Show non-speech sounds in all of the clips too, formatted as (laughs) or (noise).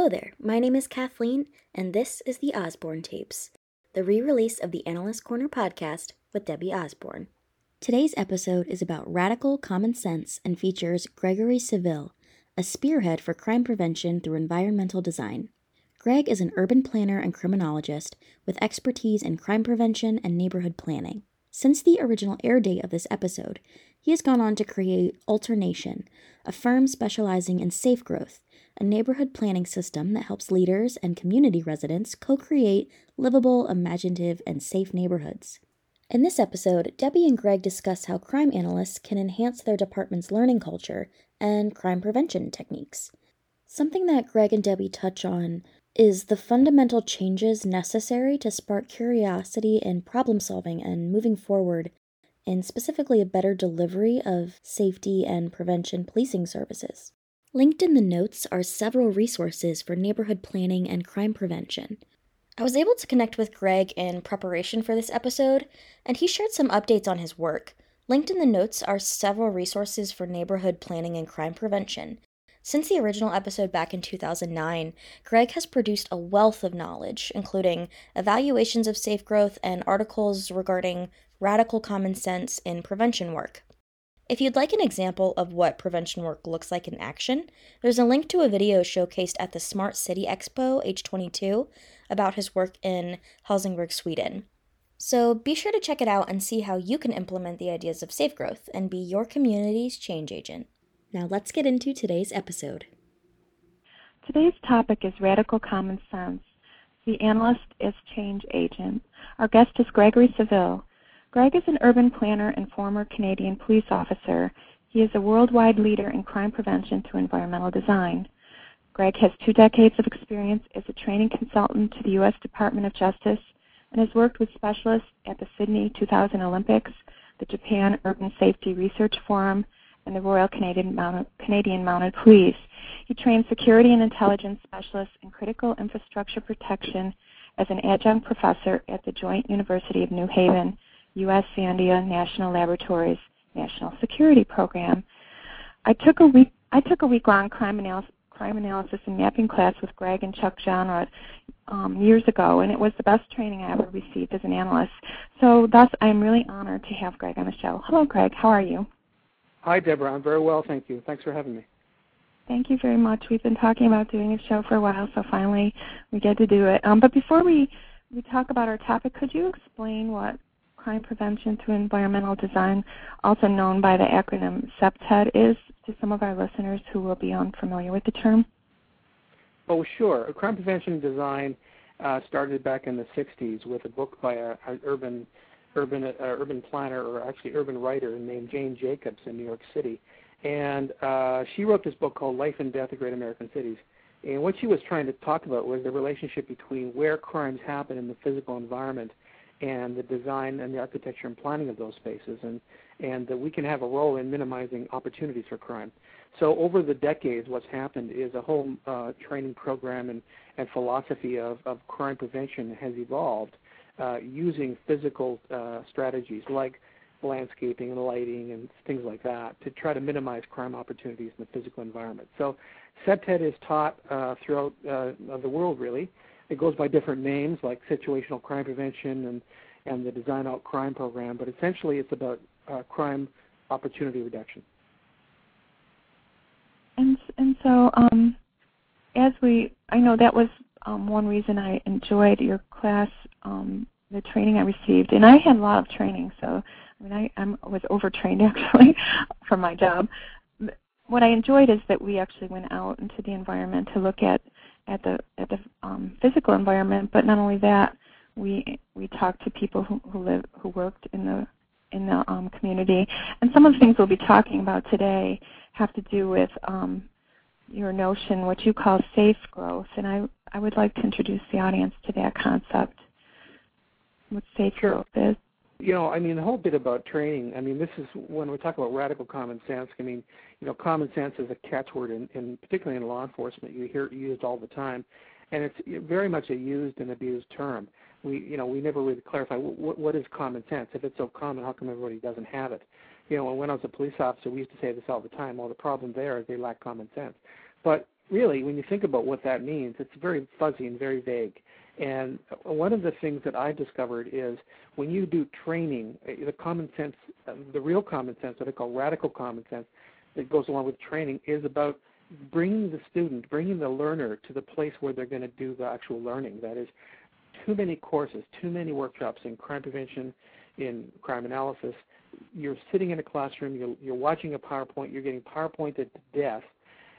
Hello there, my name is Kathleen, and this is the Osborne Tapes, the re release of the Analyst Corner podcast with Debbie Osborne. Today's episode is about radical common sense and features Gregory Saville, a spearhead for crime prevention through environmental design. Greg is an urban planner and criminologist with expertise in crime prevention and neighborhood planning. Since the original air date of this episode, he has gone on to create Alternation, a firm specializing in safe growth, a neighborhood planning system that helps leaders and community residents co create livable, imaginative, and safe neighborhoods. In this episode, Debbie and Greg discuss how crime analysts can enhance their department's learning culture and crime prevention techniques. Something that Greg and Debbie touch on is the fundamental changes necessary to spark curiosity in problem solving and moving forward in specifically a better delivery of safety and prevention policing services. Linked in the notes are several resources for neighborhood planning and crime prevention. I was able to connect with Greg in preparation for this episode, and he shared some updates on his work. Linked in the notes are several resources for neighborhood planning and crime prevention. Since the original episode back in 2009, Greg has produced a wealth of knowledge, including evaluations of safe growth and articles regarding radical common sense in prevention work. If you'd like an example of what prevention work looks like in action, there's a link to a video showcased at the Smart City Expo H22 about his work in Helsingborg, Sweden. So be sure to check it out and see how you can implement the ideas of safe growth and be your community's change agent. Now let's get into today's episode. Today's topic is radical common sense. The analyst is change agent. Our guest is Gregory Saville. Greg is an urban planner and former Canadian police officer. He is a worldwide leader in crime prevention through environmental design. Greg has two decades of experience as a training consultant to the U.S. Department of Justice and has worked with specialists at the Sydney 2000 Olympics, the Japan Urban Safety Research Forum, and the Royal Canadian Mounted, Canadian Mounted Police. He trains security and intelligence specialists in critical infrastructure protection as an adjunct professor at the Joint University of New Haven, U.S. Sandia National Laboratories National Security Program. I took a week I took a week long crime analysis crime analysis and mapping class with Greg and Chuck Genre um, years ago, and it was the best training I ever received as an analyst. So, thus, I'm really honored to have Greg on the show. Hello, Greg. How are you? Hi, Deborah. I'm very well, thank you. Thanks for having me. Thank you very much. We've been talking about doing a show for a while, so finally we get to do it. Um, but before we, we talk about our topic, could you explain what crime prevention through environmental design, also known by the acronym CPTED, is to some of our listeners who will be unfamiliar with the term? Oh, sure. Crime prevention design uh, started back in the 60s with a book by an urban urban uh, urban planner or actually urban writer named Jane Jacobs in New York City, and uh, she wrote this book called Life and Death of Great American Cities. And what she was trying to talk about was the relationship between where crimes happen in the physical environment and the design and the architecture and planning of those spaces, and and that we can have a role in minimizing opportunities for crime. So over the decades, what's happened is a whole uh, training program and, and philosophy of, of crime prevention has evolved uh, using physical uh, strategies like landscaping and lighting and things like that to try to minimize crime opportunities in the physical environment. So CPTED is taught uh, throughout uh, the world, really. It goes by different names like situational crime prevention and, and the Design Out Crime program, but essentially it's about uh, crime opportunity reduction. And, and so um, as we, I know that was um, one reason I enjoyed your class, um, the training I received, and I had a lot of training. So I mean, I I'm, was overtrained (laughs) actually for my job. What I enjoyed is that we actually went out into the environment to look at at the at the um, physical environment, but not only that, we we talked to people who, who live who worked in the in the um, community, and some of the things we'll be talking about today have to do with um, your notion, what you call safe growth, and I, I would like to introduce the audience to that concept. What safe growth is. You know, I mean, the whole bit about training. I mean, this is when we talk about radical common sense. I mean, you know, common sense is a catchword, in, in particularly in law enforcement, you hear it used all the time, and it's very much a used and abused term. We, you know, we never really clarify what, what is common sense. If it's so common, how come everybody doesn't have it? You know, when I was a police officer, we used to say this all the time. Well, the problem there is they lack common sense. But really, when you think about what that means, it's very fuzzy and very vague. And one of the things that I discovered is when you do training, uh, the common sense, uh, the real common sense, what I call radical common sense, that goes along with training, is about bringing the student, bringing the learner to the place where they're going to do the actual learning. That is, too many courses, too many workshops in crime prevention, in crime analysis. You're sitting in a classroom, you're, you're watching a PowerPoint, you're getting PowerPointed to death,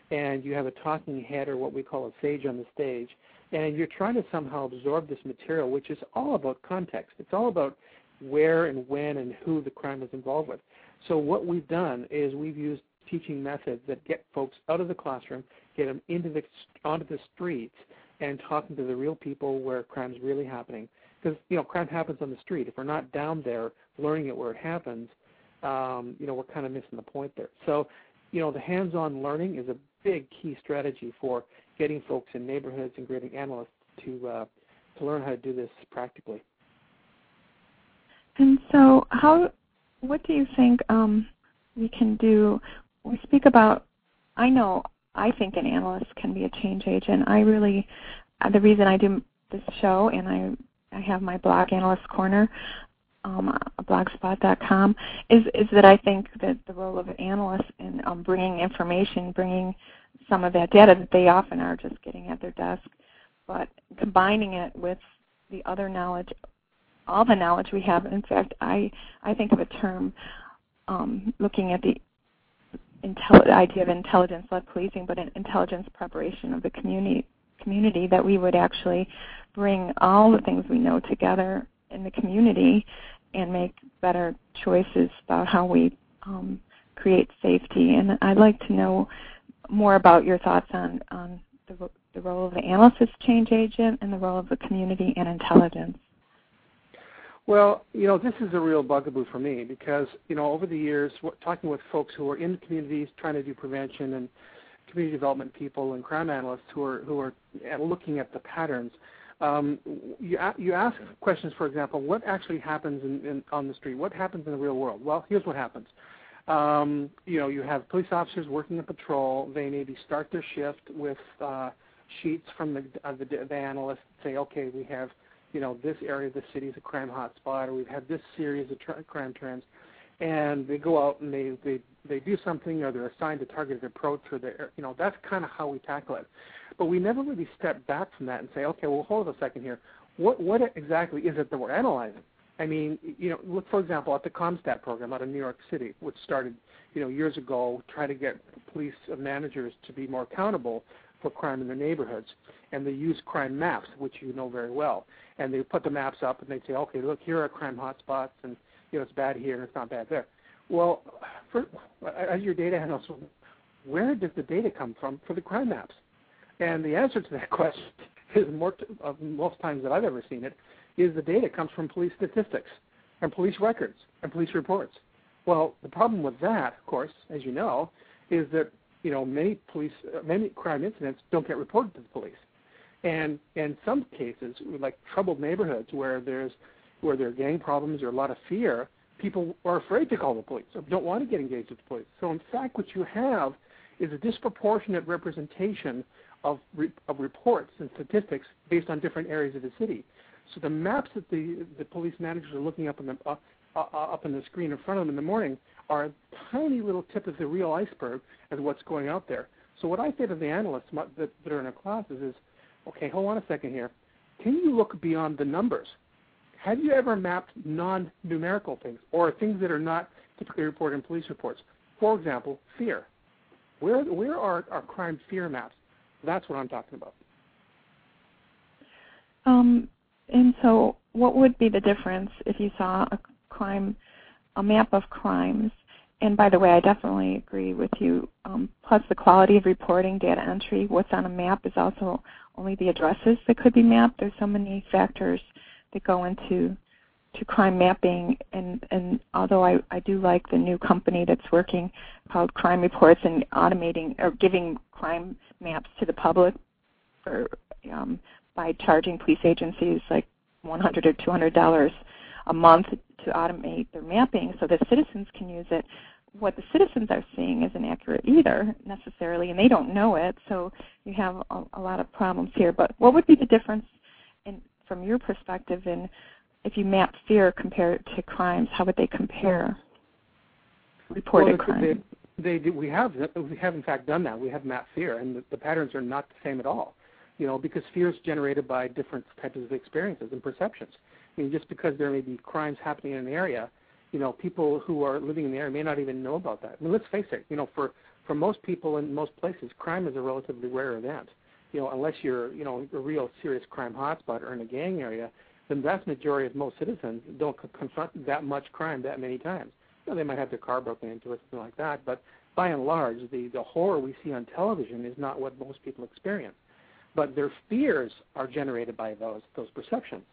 and you have a talking head or what we call a sage on the stage, and you're trying to somehow absorb this material, which is all about context. It's all about where and when and who the crime is involved with. So what we've done is we've used teaching methods that get folks out of the classroom, get them into the onto the streets, and talking to the real people where crime's really happening. Because you know, crime happens on the street. If we're not down there learning it where it happens, um, you know, we're kind of missing the point there. So, you know, the hands-on learning is a big key strategy for getting folks in neighborhoods and grading analysts to uh, to learn how to do this practically. And so, how, what do you think um, we can do? We speak about. I know. I think an analyst can be a change agent. I really, uh, the reason I do this show and I I have my blog, Analyst Corner, um, blogspot.com, is is that I think that the role of an analyst in um, bringing information, bringing some of that data that they often are just getting at their desk, but combining it with the other knowledge, all the knowledge we have. In fact, I I think of a term um, looking at the idea of intelligence-led policing, but an intelligence preparation of the community community that we would actually bring all the things we know together in the community and make better choices about how we um, create safety. And I'd like to know more about your thoughts on, on the, the role of the analysis change agent and the role of the community and intelligence. Well, you know, this is a real bugaboo for me because, you know, over the years, talking with folks who are in communities trying to do prevention and community development people and crime analysts who are who are looking at the patterns, um, you, you ask questions, for example, what actually happens in, in, on the street? What happens in the real world? Well, here's what happens. Um, you know, you have police officers working a patrol. They maybe start their shift with uh, sheets from the, uh, the, the analyst. Say, okay, we have, you know, this area of the city is a crime hotspot, or we've had this series of tra- crime trends, and they go out and they they they do something, or they're assigned a targeted approach, or they, you know, that's kind of how we tackle it. But we never really step back from that and say, okay, well, hold a second here. What what exactly is it that we're analyzing? I mean, you know, look for example at the CompStat program out of New York City, which started, you know, years ago, trying to get police managers to be more accountable for crime in their neighborhoods, and they use crime maps, which you know very well, and they put the maps up and they say, okay, look, here are crime hotspots, and you know, it's bad here and it's not bad there. Well, for, as your data analyst, where does the data come from for the crime maps? And the answer to that (laughs) question is more uh, most times that I've ever seen it is the data comes from police statistics and police records and police reports. Well, the problem with that, of course, as you know, is that you know many police uh, many crime incidents don't get reported to the police, and in some cases, like troubled neighborhoods where there's where there are gang problems or a lot of fear, people are afraid to call the police or don't want to get engaged with the police. So in fact, what you have is a disproportionate representation of, re- of reports and statistics based on different areas of the city. So the maps that the the police managers are looking up in the uh, uh, up on the screen in front of them in the morning are a tiny little tip of the real iceberg of what's going out there. So what I say to the analysts that, that are in our classes is, okay, hold on a second here. Can you look beyond the numbers? Have you ever mapped non-numerical things or things that are not typically reported in police reports? For example, fear. Where where are our crime fear maps? That's what I'm talking about. Um, and so, what would be the difference if you saw a crime, a map of crimes? And by the way, I definitely agree with you. Um, plus, the quality of reporting, data entry, what's on a map is also only the addresses that could be mapped. There's so many factors that go into to crime mapping and and although I, I do like the new company that's working called crime reports and automating or giving crime maps to the public for um, by charging police agencies like 100 or 200 dollars a month to automate their mapping so that citizens can use it what the citizens are seeing isn't accurate either necessarily, and they don't know it. So you have a, a lot of problems here. But what would be the difference, from your perspective, and if you map fear compared to crimes? How would they compare? Reported well, crimes. They, they do, we have we have in fact done that. We have mapped fear, and the, the patterns are not the same at all. You know, because fear is generated by different types of experiences and perceptions. I mean, just because there may be crimes happening in an area you know, people who are living in the area may not even know about that. I mean, let's face it, you know, for for most people in most places, crime is a relatively rare event. You know, unless you're, you know, a real serious crime hotspot or in a gang area, the vast majority of most citizens don't confront that much crime that many times. You know, they might have their car broken into or something like that, but by and large, the the horror we see on television is not what most people experience. But their fears are generated by those those perceptions.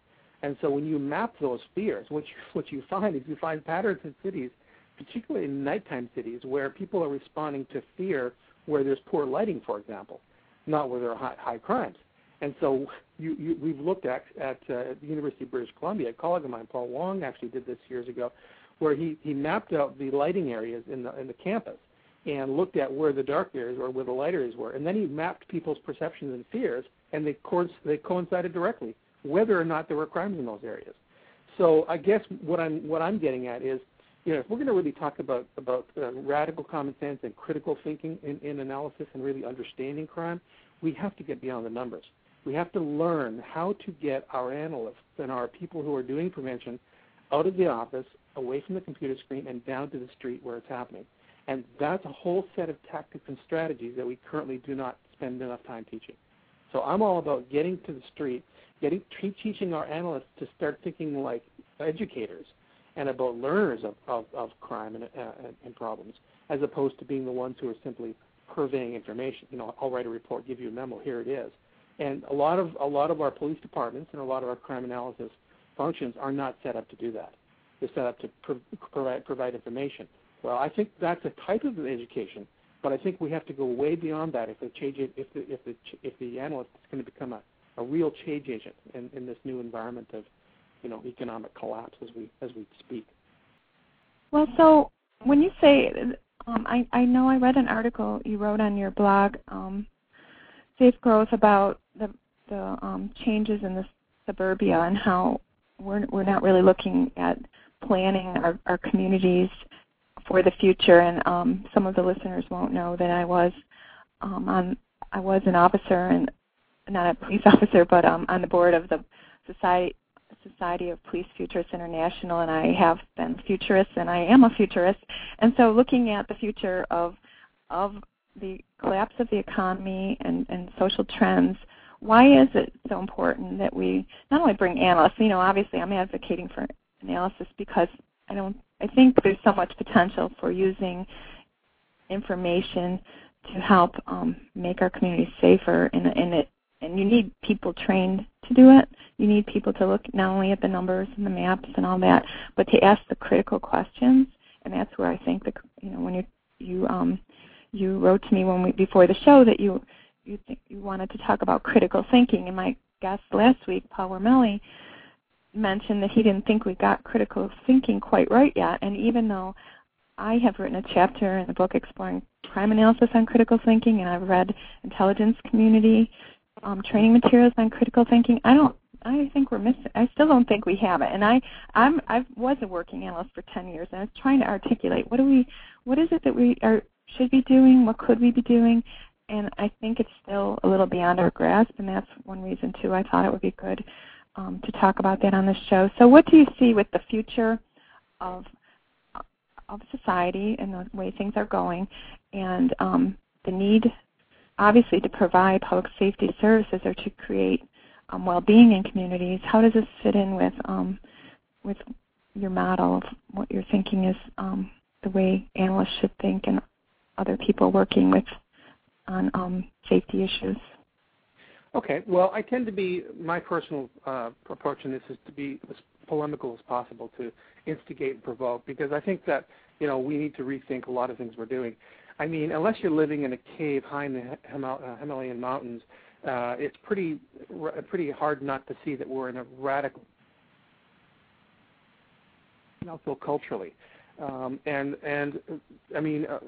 And so when you map those fears, what you, what you find is you find patterns in cities, particularly in nighttime cities, where people are responding to fear where there's poor lighting, for example, not where there are high, high crimes. And so you, you, we've looked at at uh, the University of British Columbia. A colleague of mine, Paul Wong, actually did this years ago, where he, he mapped out the lighting areas in the in the campus and looked at where the dark areas or where the light areas were, and then he mapped people's perceptions and fears, and they co- they coincided directly whether or not there were crimes in those areas. So I guess what I'm what I'm getting at is, you know, if we're going to really talk about about uh, radical common sense and critical thinking in, in analysis and really understanding crime, we have to get beyond the numbers. We have to learn how to get our analysts and our people who are doing prevention out of the office, away from the computer screen, and down to the street where it's happening. And that's a whole set of tactics and strategies that we currently do not spend enough time teaching. So I'm all about getting to the street getting teaching our analysts to start thinking like educators and about learners of, of, of crime and, uh, and problems, as opposed to being the ones who are simply purveying information. You know, I'll write a report, give you a memo, here it is. And a lot of a lot of our police departments and a lot of our crime analysis functions are not set up to do that. They're set up to pro- provide provide information. Well, I think that's a type of education, but I think we have to go way beyond that if the change if the if the if the analyst is going to become a a real change agent in, in this new environment of you know economic collapse as we as we speak. Well, so when you say, um, I I know I read an article you wrote on your blog, um, Safe Growth, about the the um, changes in the suburbia and how we're we're not really looking at planning our, our communities for the future. And um, some of the listeners won't know that I was um, on I was an officer and not a police (laughs) officer, but um, on the board of the Society Society of Police Futurists International, and I have been futurist, and I am a futurist. And so, looking at the future of of the collapse of the economy and, and social trends, why is it so important that we not only bring analysts? You know, obviously, I'm advocating for analysis because I don't. I think there's so much potential for using information to help um, make our communities safer, and, and it and you need people trained to do it. You need people to look not only at the numbers and the maps and all that, but to ask the critical questions. And that's where I think the you know when you you um you wrote to me when we before the show that you you think you wanted to talk about critical thinking. And my guest last week, Paul Wormeli, mentioned that he didn't think we got critical thinking quite right yet. And even though I have written a chapter in the book exploring crime analysis on critical thinking, and I've read intelligence community um, training materials on critical thinking. I don't. I think we're missing. I still don't think we have it. And I, I'm, I was a working analyst for 10 years, and I was trying to articulate what do we, what is it that we are should be doing, what could we be doing, and I think it's still a little beyond our grasp, and that's one reason too. I thought it would be good um, to talk about that on the show. So, what do you see with the future of of society and the way things are going, and um, the need obviously to provide public safety services or to create um, well-being in communities. How does this fit in with um, with your model of what you're thinking is um, the way analysts should think and other people working with on um, safety issues? Okay. Well, I tend to be my personal uh, approach in this is to be as polemical as possible to instigate and provoke because I think that you know we need to rethink a lot of things we're doing. I mean, unless you're living in a cave high in the Himal- uh, Himalayan mountains, uh, it's pretty r- pretty hard not to see that we're in a radical also culturally. Um, and and I mean, uh,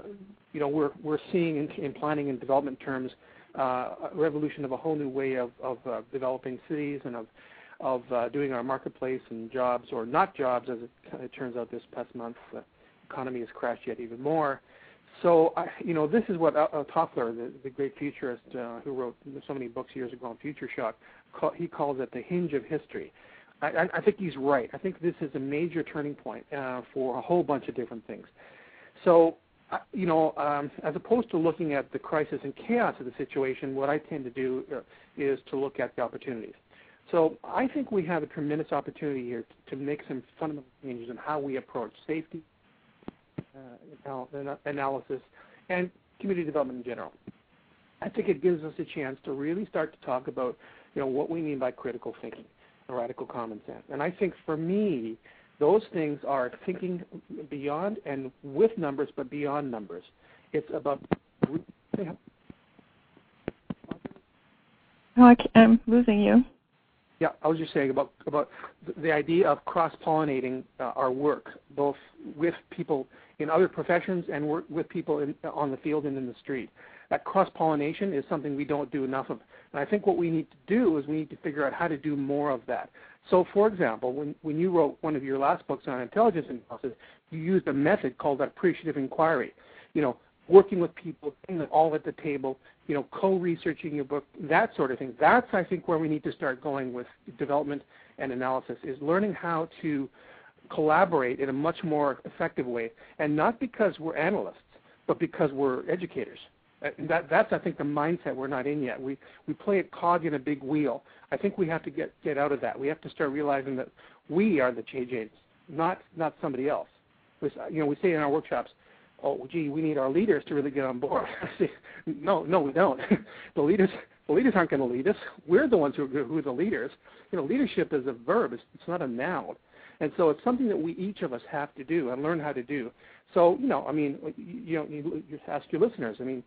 you know, we're we're seeing in, in planning and development terms uh, a revolution of a whole new way of of uh, developing cities and of of uh, doing our marketplace and jobs or not jobs, as it, it turns out this past month, the economy has crashed yet even more. So, I, you know, this is what uh, Toffler, the, the great futurist uh, who wrote so many books years ago on Future Shock, call, he calls it the hinge of history. I, I think he's right. I think this is a major turning point uh, for a whole bunch of different things. So, uh, you know, um, as opposed to looking at the crisis and chaos of the situation, what I tend to do uh, is to look at the opportunities. So I think we have a tremendous opportunity here to, to make some fundamental changes in how we approach safety uh, Uh, analysis and community development in general. I think it gives us a chance to really start to talk about, you know, what we mean by critical thinking and radical common sense. And I think for me, those things are thinking beyond and with numbers, but beyond numbers. It's about. Oh, I am losing you. Yeah, I was just saying about about the idea of cross-pollinating uh, our work, both with people in other professions and work with people in, on the field and in the street. That cross-pollination is something we don't do enough of. And I think what we need to do is we need to figure out how to do more of that. So, for example, when, when you wrote one of your last books on intelligence analysis, you used a method called appreciative inquiry. You know, working with people, all at the table, you know, co-researching your book, that sort of thing. That's, I think, where we need to start going with development and analysis, is learning how to collaborate in a much more effective way, and not because we're analysts, but because we're educators. That, that's, I think, the mindset we're not in yet. We we play a cog in a big wheel. I think we have to get get out of that. We have to start realizing that we are the change agents, not not somebody else. We, you know, we say in our workshops, "Oh, gee, we need our leaders to really get on board." (laughs) no, no, we don't. (laughs) the leaders the leaders aren't going to lead us. We're the ones who are, who are the leaders. You know, leadership is a verb. It's, it's not a noun. And so it's something that we each of us have to do and learn how to do. So, you know, I mean, you, you know, you, you ask your listeners. I mean,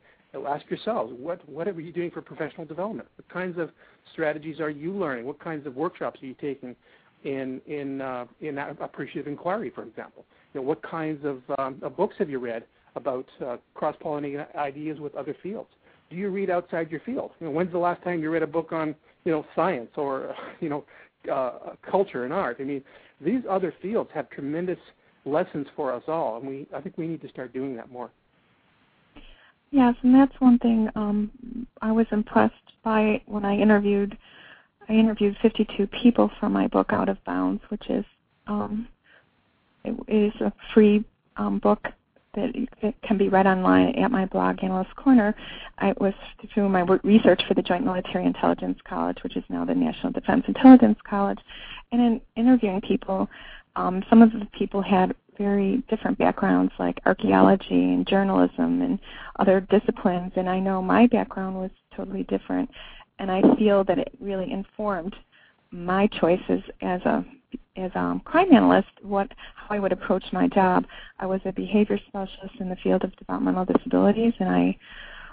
ask yourselves what what are you doing for professional development? What kinds of strategies are you learning? What kinds of workshops are you taking in in uh, in appreciative inquiry, for example? You know, what kinds of, um, of books have you read about uh, cross-pollinating ideas with other fields? Do you read outside your field? You know, when's the last time you read a book on you know science or (laughs) you know uh, culture and art? I mean, these other fields have tremendous lessons for us all, and we I think we need to start doing that more. Yes, and that's one thing um, I was impressed by when I interviewed. I interviewed 52 people for my book Out of Bounds, which is um, it is a free um, book that it can be read online at my blog, Analyst Corner. I was doing my research for the Joint Military Intelligence College, which is now the National Defense Intelligence College, and in interviewing people, um, some of the people had very different backgrounds like archaeology and journalism and other disciplines and I know my background was totally different and I feel that it really informed my choices as a as a um, crime analyst what how I would approach my job. I was a behavior specialist in the field of developmental disabilities and I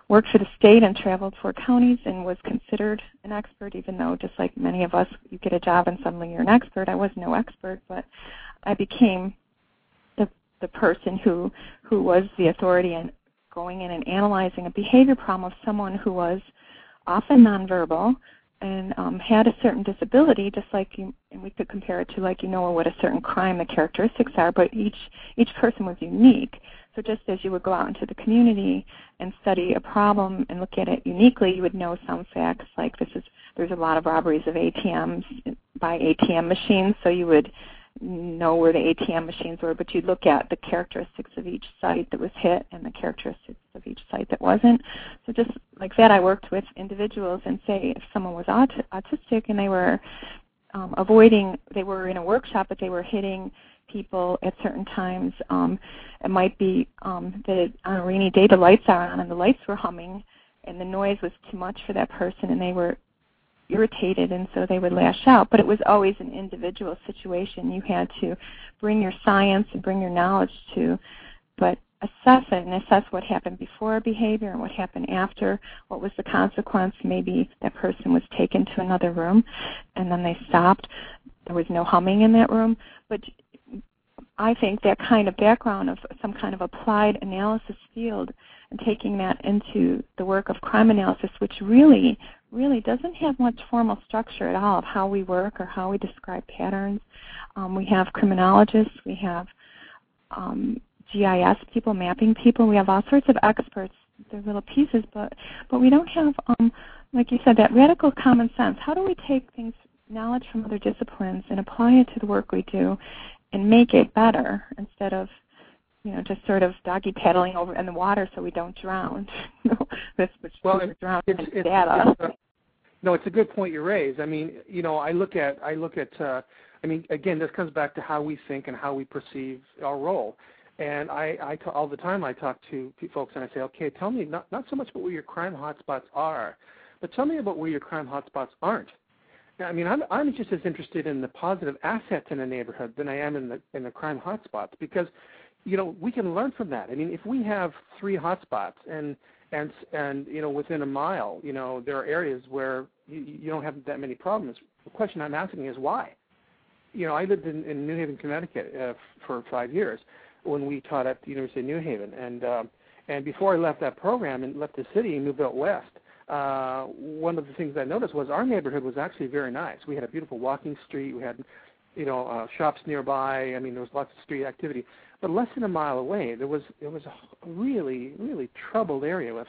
worked for the state and traveled four counties and was considered an expert even though just like many of us you get a job and suddenly you're an expert. I was no expert but I became the the person who who was the authority and going in and analyzing a behavior problem of someone who was often nonverbal and um, had a certain disability, just like you, and we could compare it to like you know what a certain crime the characteristics are, but each each person was unique. So just as you would go out into the community and study a problem and look at it uniquely, you would know some facts like this is there's a lot of robberies of ATMs by ATM machines, so you would know where the ATM machines were, but you'd look at the characteristics of each site that was hit and the characteristics of each site that wasn't. So just like that, I worked with individuals and say if someone was aut- autistic and they were um, avoiding, they were in a workshop, but they were hitting people at certain times. Um, it might be um, that on a rainy day the lights are on and the lights were humming and the noise was too much for that person and they were irritated and so they would lash out. But it was always an individual situation. You had to bring your science and bring your knowledge to but assess it and assess what happened before behavior and what happened after what was the consequence. Maybe that person was taken to another room and then they stopped. There was no humming in that room. But I think that kind of background of some kind of applied analysis field and taking that into the work of crime analysis, which really, really doesn't have much formal structure at all of how we work or how we describe patterns. Um, we have criminologists, we have um, GIS people, mapping people, we have all sorts of experts. They're little pieces, but but we don't have, um, like you said, that radical common sense. How do we take things, knowledge from other disciplines, and apply it to the work we do, and make it better instead of you know, just sort of doggy paddling over in the water so we don't drown. (laughs) this which well, it, drown it's, it's, data. It's, uh, no, it's a good point you raise. I mean, you know, I look at I look at uh, I mean, again, this comes back to how we think and how we perceive our role. And I, I t- all the time I talk to, to folks and I say, okay, tell me not not so much about where your crime hotspots are, but tell me about where your crime hotspots aren't. I mean, I'm I'm just as interested in the positive assets in a neighborhood than I am in the in the crime hotspots because you know, we can learn from that. I mean, if we have three hotspots and and and you know within a mile, you know, there are areas where you, you don't have that many problems. The question I'm asking is why. You know, I lived in, in New Haven, Connecticut, uh, for five years when we taught at the University of New Haven, and um, and before I left that program and left the city and moved out west, uh, one of the things I noticed was our neighborhood was actually very nice. We had a beautiful walking street. We had, you know, uh, shops nearby. I mean, there was lots of street activity. But less than a mile away, there was there was a really really troubled area with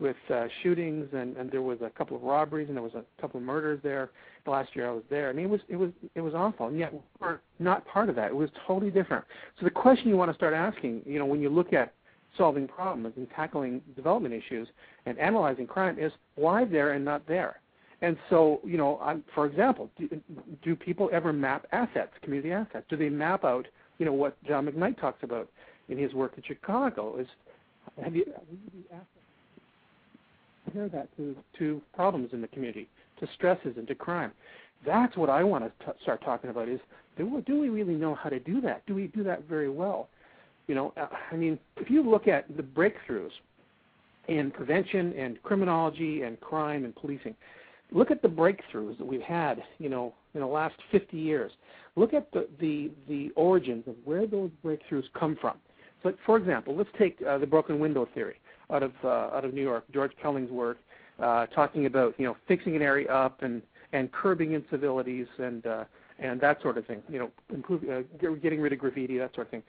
with uh, shootings and and there was a couple of robberies and there was a couple of murders there. The last year I was there, I mean it was it was it was awful, and yet we're not part of that. It was totally different. So the question you want to start asking, you know, when you look at solving problems and tackling development issues and analyzing crime is why there and not there. And so, you know, I'm, for example, do, do people ever map assets, community assets? Do they map out you know what John McKnight talks about in his work in Chicago is have you, compare that to to problems in the community, to stresses and to crime. That's what I want to t- start talking about. Is do, do we really know how to do that? Do we do that very well? You know, uh, I mean, if you look at the breakthroughs in prevention and criminology and crime and policing, look at the breakthroughs that we've had. You know, in the last 50 years look at the, the, the origins of where those breakthroughs come from. So, for example, let's take uh, the broken window theory out of uh, out of New York, George Kelling's work, uh, talking about you know fixing an area up and and curbing incivilities and uh, and that sort of thing. You know, improve, uh, getting rid of graffiti, that sort of thing.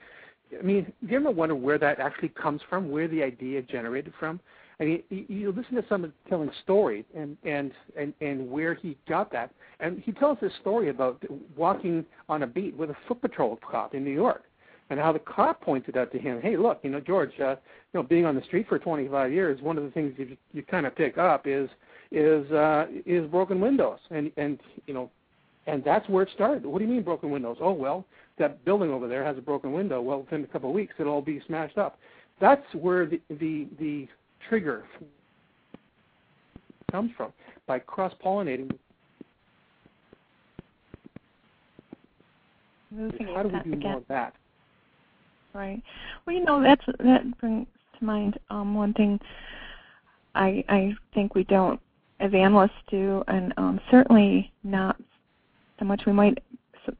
I mean, do you ever wonder where that actually comes from, where the idea generated from? I mean, you, listen to someone telling stories and, and, and, and where he got that. And he tells this story about walking on a beat with a foot patrol cop in New York and how the cop pointed out to him, hey, look, you know, George, uh, you know, being on the street for 25 years, one of the things you, you kind of pick up is is uh, is broken windows, and and you know, and that's where it started. What do you mean broken windows? Oh well, that building over there has a broken window. Well, within a couple of weeks, it'll all be smashed up. That's where the the the trigger comes from by cross pollinating. How do we do again. more of that? Right. Well, you know, that's that brings to mind um, one thing. I I think we don't, as analysts do, and um, certainly not so much. We might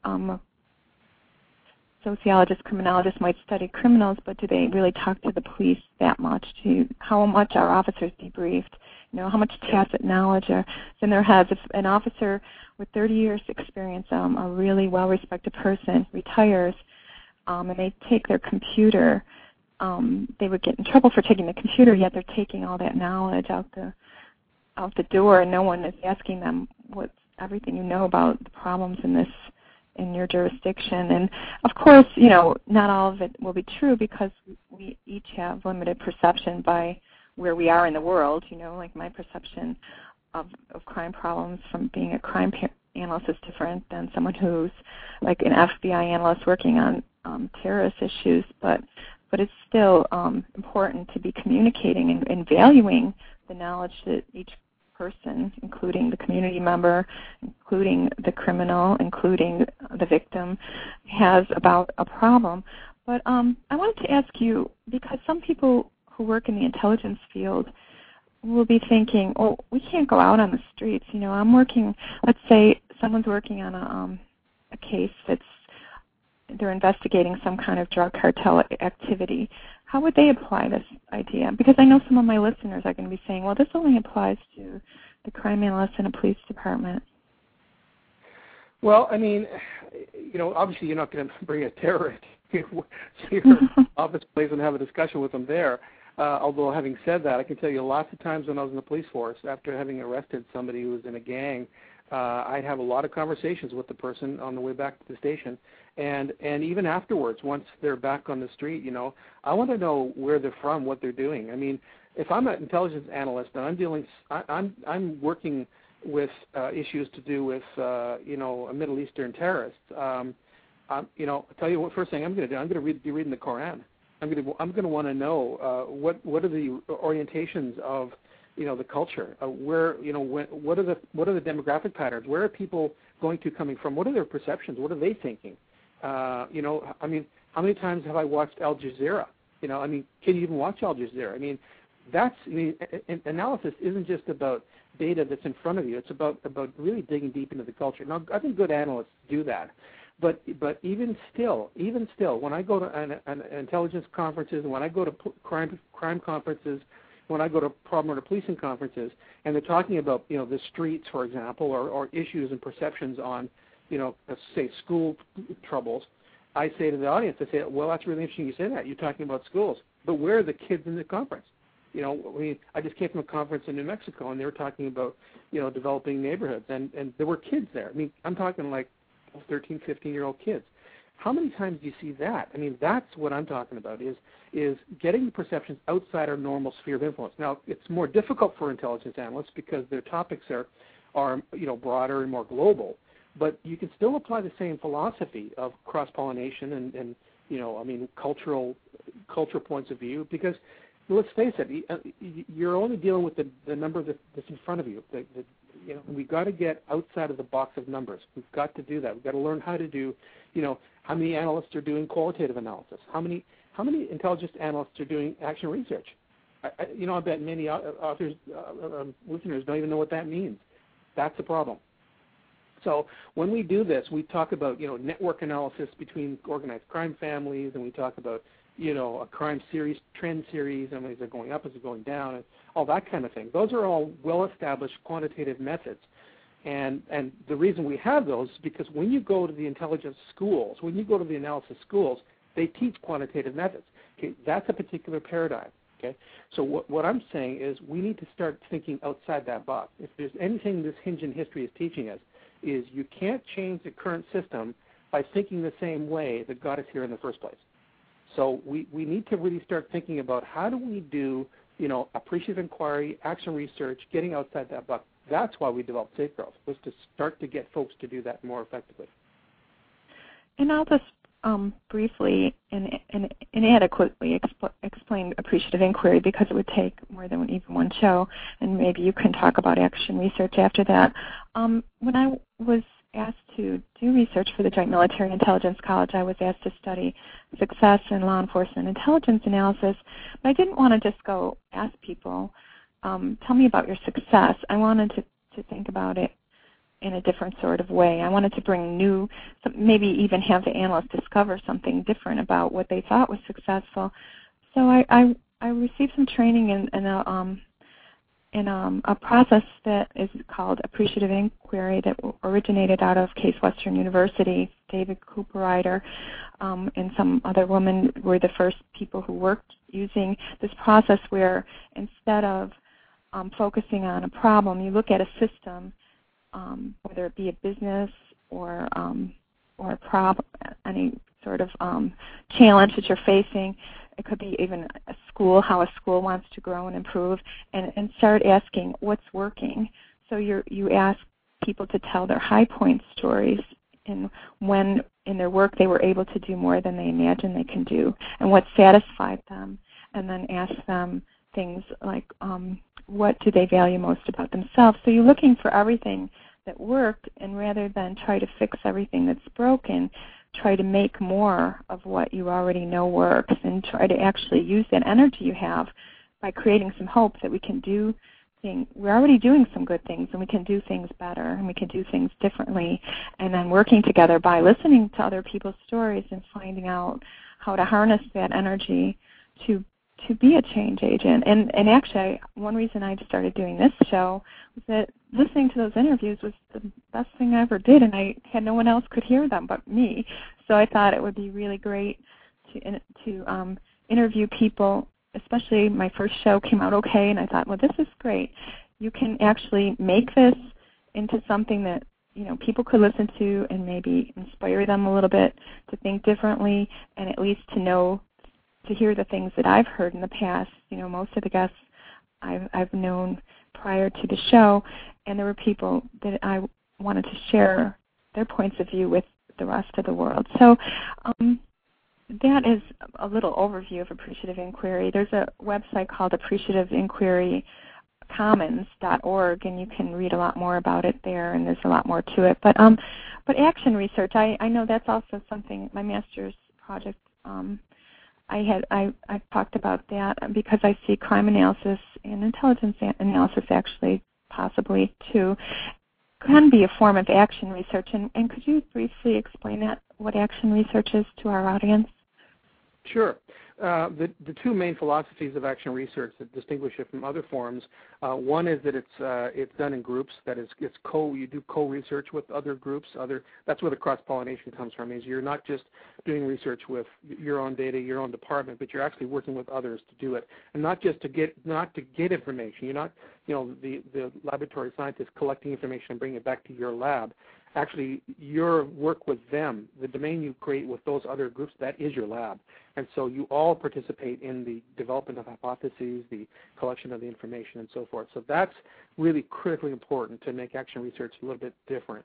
um, sociologists, criminologists might study criminals, but do they really talk to the police that much? To how much are officers debriefed? You know, how much tacit knowledge is in their heads? If an officer with 30 years experience, um, a really well-respected person, retires, um, and they take their computer, um, they would get in trouble for taking the computer. Yet they're taking all that knowledge out the out the door, and no one is asking them what's everything you know about the problems in this in your jurisdiction. And of course, you know, not all of it will be true because we each have limited perception by where we are in the world. You know, like my perception of, of crime problems from being a crime analyst is different than someone who's like an FBI analyst working on um, terrorist issues. But but it's still um, important to be communicating and, and valuing the knowledge that each person, including the community member, including the criminal, including the victim, has about a problem. But um, I wanted to ask you because some people who work in the intelligence field will be thinking, "Oh, we can't go out on the streets." You know, I'm working. Let's say someone's working on a um, a case that's they're investigating some kind of drug cartel activity, how would they apply this idea? Because I know some of my listeners are going to be saying, well, this only applies to the crime analyst in a police department. Well, I mean, you know, obviously you're not going (laughs) to bring a terrorist to your (laughs) office place and have a discussion with them there. Uh, although having said that, I can tell you lots of times when I was in the police force, after having arrested somebody who was in a gang, uh, I'd have a lot of conversations with the person on the way back to the station, and and even afterwards, once they're back on the street, you know, I want to know where they're from, what they're doing. I mean, if I'm an intelligence analyst and I'm dealing, I, I'm I'm working with uh, issues to do with uh, you know a Middle Eastern terrorist. Um, I'm, you know, I'll tell you what first thing I'm going to do. I'm going to read, be reading the Koran. I'm going to I'm going to want to know uh, what what are the orientations of you know the culture. Uh, where you know when, what are the what are the demographic patterns? Where are people going to coming from? What are their perceptions? What are they thinking? Uh, you know, I mean, how many times have I watched Al Jazeera? You know, I mean, can you even watch Al Jazeera? I mean, that's I mean, analysis isn't just about data that's in front of you. It's about about really digging deep into the culture. Now, I think good analysts do that, but but even still, even still, when I go to an, an intelligence conferences, when I go to crime crime conferences, when I go to problem murder policing conferences, and they're talking about you know the streets, for example, or, or issues and perceptions on you know say school troubles, I say to the audience, I say, well, that's really interesting you say that. You're talking about schools, but where are the kids in the conference? you know, mean, I just came from a conference in New Mexico, and they were talking about, you know, developing neighborhoods, and and there were kids there. I mean, I'm talking like 13, 15 year old kids. How many times do you see that? I mean, that's what I'm talking about is is getting the perceptions outside our normal sphere of influence. Now, it's more difficult for intelligence analysts because their topics are are you know broader and more global, but you can still apply the same philosophy of cross pollination and and you know, I mean, cultural cultural points of view because let's face it, uh, you're only dealing with the, the number that's in front of you. The, the, you know, we've got to get outside of the box of numbers. We've got to do that. We've got to learn how to do, you know, how many analysts are doing qualitative analysis? How many how many intelligence analysts are doing action research? I, I, you know, I bet many authors, uh, um, listeners don't even know what that means. That's the problem. So when we do this, we talk about you know network analysis between organized crime families, and we talk about you know, a crime series, trend series, I and is it going up, is it going down, and all that kind of thing. Those are all well-established quantitative methods. And and the reason we have those is because when you go to the intelligence schools, when you go to the analysis schools, they teach quantitative methods. Okay, that's a particular paradigm. Okay, so what what I'm saying is we need to start thinking outside that box. If there's anything this hinge in history is teaching us, is you can't change the current system by thinking the same way that got us here in the first place. So we, we need to really start thinking about how do we do, you know, appreciative inquiry, action research, getting outside that box. That's why we developed Safe Growth, was to start to get folks to do that more effectively. And I'll just um, briefly and, and inadequately exp- explain appreciative inquiry because it would take more than even one show, and maybe you can talk about action research after that. Um, when I was asked to do research for the Joint Military Intelligence College, I was asked to study success in law enforcement intelligence analysis. But I didn't want to just go ask people, um, tell me about your success. I wanted to, to think about it in a different sort of way. I wanted to bring new, maybe even have the analyst discover something different about what they thought was successful. So I, I, I received some training in, in a um, in um, a process that is called appreciative inquiry that originated out of Case Western University. David Cooperrider um, and some other women were the first people who worked using this process where instead of um, focusing on a problem, you look at a system, um, whether it be a business or um, or a problem, any sort of um, challenge that you're facing, it could be even a school, how a school wants to grow and improve, and, and start asking what's working. So you you ask people to tell their high point stories and when in their work they were able to do more than they imagined they can do and what satisfied them and then ask them things like um, what do they value most about themselves so you're looking for everything that worked and rather than try to fix everything that's broken try to make more of what you already know works and try to actually use that energy you have by creating some hope that we can do things. we're already doing some good things and we can do things better and we can do things differently and then working together by listening to other people's stories and finding out how to harness that energy to to be a change agent and and actually one reason I started doing this show was that listening to those interviews was the best thing I ever did and I had no one else could hear them but me so I thought it would be really great to to um interview people especially my first show came out okay and I thought, well this is great. You can actually make this into something that you know people could listen to and maybe inspire them a little bit to think differently and at least to know to hear the things that I've heard in the past. You know, most of the guests I've I've known prior to the show and there were people that I wanted to share their points of view with the rest of the world. So um, that is a little overview of appreciative inquiry. There's a website called Appreciative Inquiry appreciativeinquirycommons.org, and you can read a lot more about it there, and there's a lot more to it. But um, but action research, I, I know that's also something. My master's project, um, I had I I talked about that because I see crime analysis and intelligence analysis actually possibly too can be a form of action research. And, and could you briefly explain that, what action research is to our audience? Sure. Uh, the, the two main philosophies of action research that distinguish it from other forms, uh, one is that it's uh, it's done in groups. That is, it's co you do co-research with other groups. Other that's where the cross-pollination comes from. Is you're not just doing research with your own data, your own department, but you're actually working with others to do it, and not just to get not to get information. You're not you know the the laboratory scientist collecting information and bringing it back to your lab actually your work with them, the domain you create with those other groups, that is your lab. And so you all participate in the development of hypotheses, the collection of the information, and so forth. So that's really critically important to make action research a little bit different.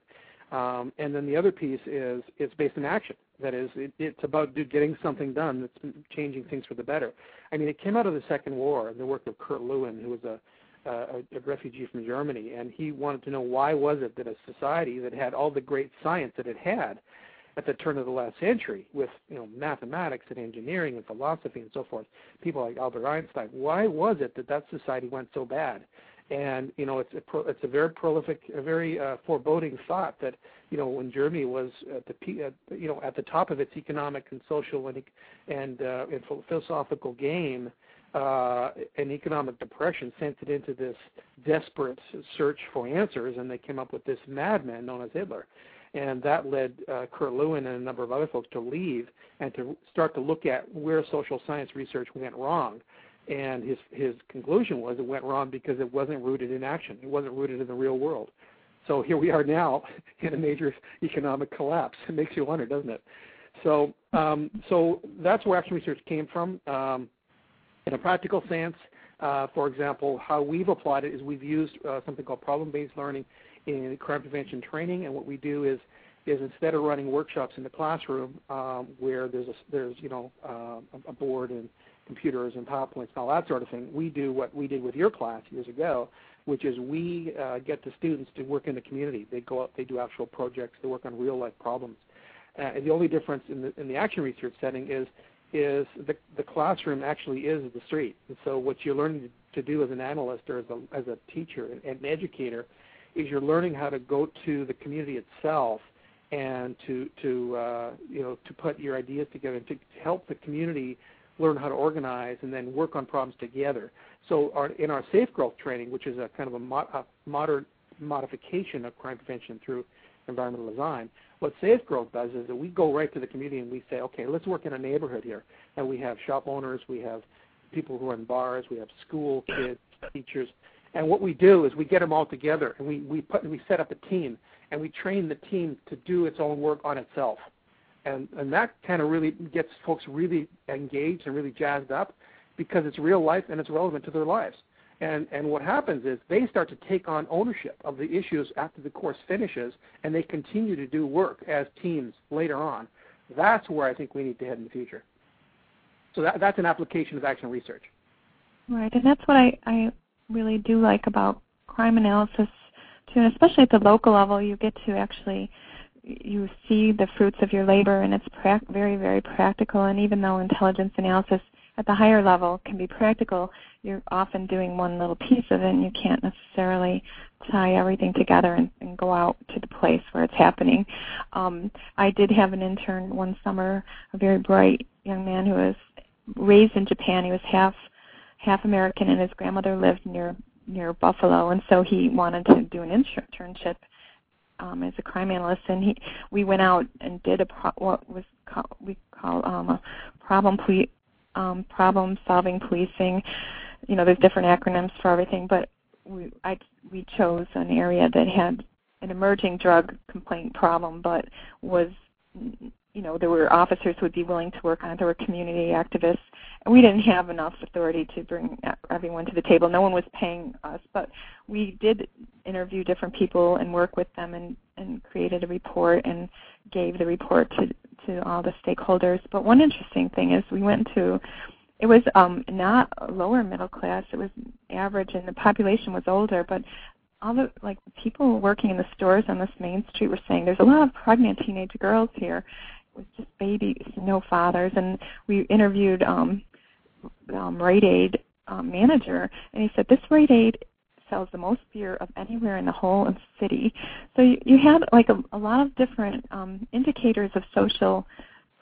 Um, and then the other piece is it's based in action. That is, it, it's about getting something done that's changing things for the better. I mean, it came out of the Second War, and the work of Kurt Lewin, who was a a, a refugee from Germany, and he wanted to know why was it that a society that had all the great science that it had at the turn of the last century, with you know mathematics and engineering and philosophy and so forth, people like Albert Einstein, why was it that that society went so bad? And you know, it's a pro, it's a very prolific, a very uh, foreboding thought that you know when Germany was at the uh, you know at the top of its economic and social and and, uh, and philosophical game, uh, an economic depression sent it into this desperate search for answers, and they came up with this madman known as Hitler. And that led uh, Kurt Lewin and a number of other folks to leave and to start to look at where social science research went wrong. And his his conclusion was it went wrong because it wasn't rooted in action. It wasn't rooted in the real world. So here we are now (laughs) in a major economic collapse. It makes you wonder, doesn't it? So um, so that's where action research came from. Um, in a practical sense, uh, for example, how we've applied it is we've used uh, something called problem-based learning in crime prevention training, and what we do is is instead of running workshops in the classroom um, where there's a, there's you know uh, a board and computers and PowerPoints and all that sort of thing, we do what we did with your class years ago, which is we uh, get the students to work in the community. They go out, they do actual projects, they work on real life problems. Uh, and the only difference in the in the action research setting is is the, the classroom actually is the street. And so what you're learning to do as an analyst or as a, as a teacher and an educator is you're learning how to go to the community itself and to, to uh, you know, to put your ideas together and to, help the community learn how to organize and then work on problems together. So our, in our safe growth training, which is a kind of a, mo- a modern modification of crime prevention through environmental design, what Safe Growth does is that we go right to the community and we say, okay, let's work in a neighborhood here. And we have shop owners, we have people who run bars, we have school kids, teachers. And what we do is we get them all together and we, we, put, we set up a team and we train the team to do its own work on itself. And, and that kind of really gets folks really engaged and really jazzed up because it's real life and it's relevant to their lives. And, and what happens is they start to take on ownership of the issues after the course finishes, and they continue to do work as teams later on. That's where I think we need to head in the future. So that, that's an application of action research. Right, and that's what I, I really do like about crime analysis too, and especially at the local level, you get to actually you see the fruits of your labor, and it's pra- very, very practical. And even though intelligence analysis at the higher level can be practical, you're often doing one little piece of it and you can't necessarily tie everything together and, and go out to the place where it's happening. Um, I did have an intern one summer, a very bright young man who was raised in Japan. He was half half American and his grandmother lived near near Buffalo and so he wanted to do an internship um, as a crime analyst, and he we went out and did a pro- what was call, we call um, a problem ple- um, problem solving policing. You know, there's different acronyms for everything, but we I we chose an area that had an emerging drug complaint problem, but was you know there were officers who would be willing to work on it. There were community activists, and we didn't have enough authority to bring everyone to the table. No one was paying us, but we did interview different people and work with them and and created a report and gave the report to to all the stakeholders. But one interesting thing is we went to it was um not lower middle class it was average and the population was older but all the like people working in the stores on this main street were saying there's a lot of pregnant teenage girls here It was just babies, no fathers. And we interviewed um, um, Rite Aid um, manager, and he said this Rite Aid sells the most beer of anywhere in the whole city. So you, you had like a, a lot of different um, indicators of social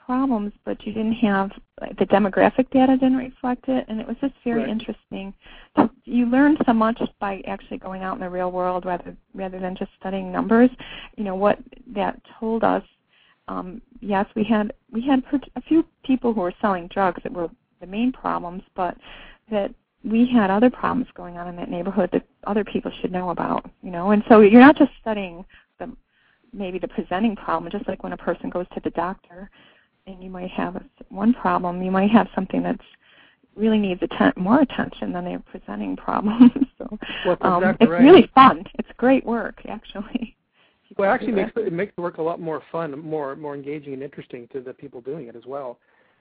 problems, but you didn't have like, the demographic data didn't reflect it, and it was just very right. interesting. To, you learn so much by actually going out in the real world rather rather than just studying numbers. You know what that told us um, yes, we had we had a few people who were selling drugs that were the main problems, but that we had other problems going on in that neighborhood that other people should know about, you know. And so you're not just studying the maybe the presenting problem, just like when a person goes to the doctor and you might have a, one problem, you might have something that's really needs atten- more attention than their presenting problem. (laughs) so well, um, exactly it's right. really fun. It's great work, actually. Well, it actually makes it makes the work a lot more fun, more more engaging and interesting to the people doing it as well.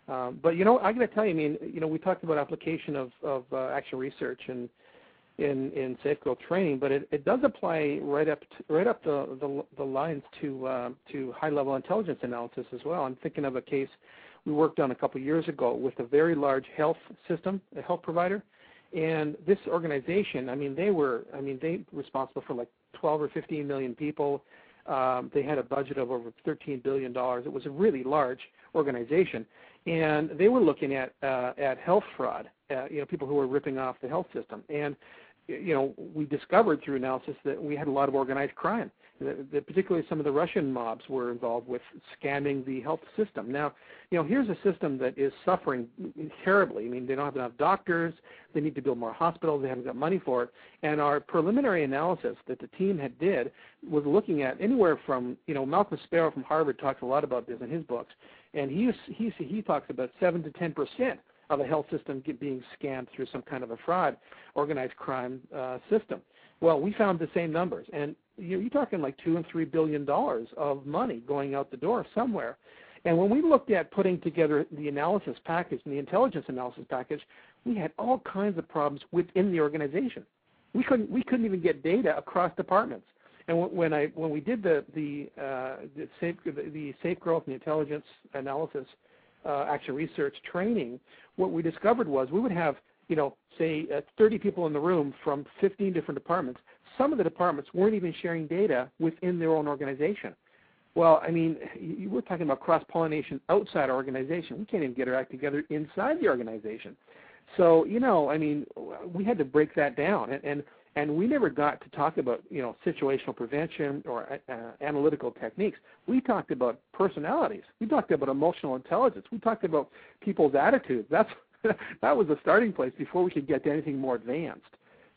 Um, but you know, I got to tell you, I mean, you know, we talked about application of of uh, action research and in in safe growth training, but it, it does apply right up to, right up the, the the lines to uh, to high level intelligence analysis as well. I'm thinking of a case we worked on a couple years ago with a very large health system, a health provider, and this organization, I mean, they were, I mean, they were responsible for like 12 or 15 million people. Um, they had a budget of over $13 billion. It was a really large organization, and they were looking at uh, at health fraud. Uh, you know, people who were ripping off the health system, and you know, we discovered through analysis that we had a lot of organized crime. That, that particularly some of the Russian mobs were involved with scamming the health system. Now, you know, here's a system that is suffering terribly. I mean, they don't have enough doctors. They need to build more hospitals. They haven't got money for it. And our preliminary analysis that the team had did was looking at anywhere from, you know, Malcolm Sparrow from Harvard talks a lot about this in his books, and he he he talks about seven to ten percent of a health system being scammed through some kind of a fraud, organized crime uh, system. Well, we found the same numbers, and you're, you're talking like two and three billion dollars of money going out the door somewhere. And when we looked at putting together the analysis package and the intelligence analysis package, we had all kinds of problems within the organization. We couldn't we couldn't even get data across departments. And when I when we did the the, uh, the safe the, the safe growth and the intelligence analysis uh, action research training, what we discovered was we would have you know say uh, 30 people in the room from 15 different departments. Some of the departments weren't even sharing data within their own organization. Well, I mean, you were talking about cross pollination outside our organization. We can't even get our act together inside the organization. So, you know, I mean, we had to break that down, and and, and we never got to talk about you know situational prevention or uh, analytical techniques. We talked about personalities. We talked about emotional intelligence. We talked about people's attitudes. That's (laughs) that was the starting place before we could get to anything more advanced.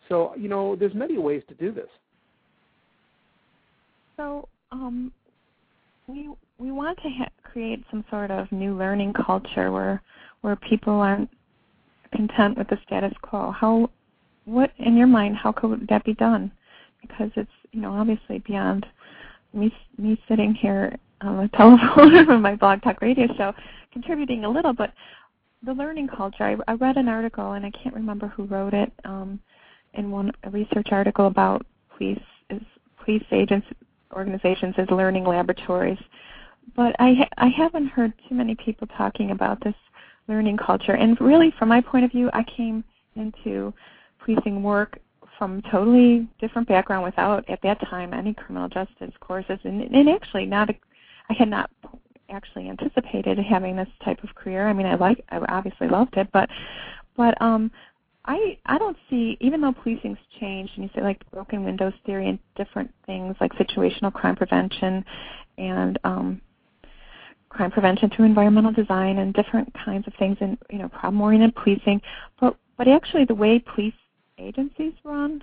So, you know, there's many ways to do this. So, um, we we want to ha- create some sort of new learning culture where where people aren't content with the status quo. How, what in your mind, how could that be done? Because it's you know obviously beyond me me sitting here on the (laughs) telephone (laughs) from my blog talk radio show, contributing a little, but the learning culture. I, I read an article and I can't remember who wrote it. Um, in one a research article about police is police agents organizations as learning laboratories. But I I haven't heard too many people talking about this learning culture. And really, from my point of view, I came into policing work from totally different background without at that time any criminal justice courses and, and actually not a, I had not actually anticipated having this type of career. I mean I like I obviously loved it but but um I I don't see even though policing's changed and you say like broken windows theory and different things like situational crime prevention and um crime prevention through environmental design and different kinds of things and you know problem oriented policing but but actually the way police agencies run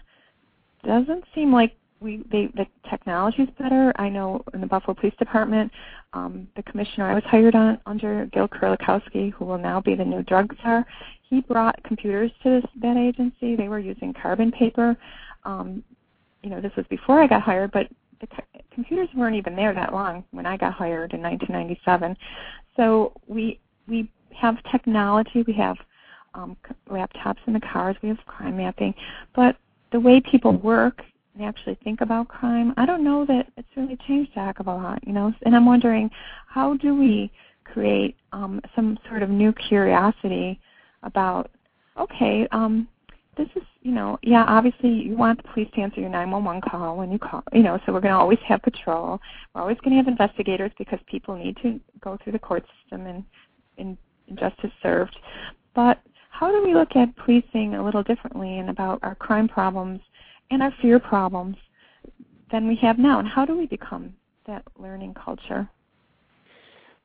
doesn't seem like we they the technology is better. I know in the Buffalo Police Department, um, the commissioner I was hired on under Gil Kerlikowske, who will now be the new drug czar, he brought computers to this, that agency. They were using carbon paper. Um, you know, this was before I got hired, but the co- computers weren't even there that long when I got hired in 1997. So we we have technology. We have um, laptops in the cars. We have crime mapping, but the way people work and actually think about crime, I don't know that it's really changed a heck of a lot. You know, and I'm wondering how do we create um, some sort of new curiosity about okay, um, this is you know yeah obviously you want the police to answer your 911 call when you call you know so we're going to always have patrol we're always going to have investigators because people need to go through the court system and and justice served but how do we look at policing a little differently and about our crime problems and our fear problems than we have now? And how do we become that learning culture?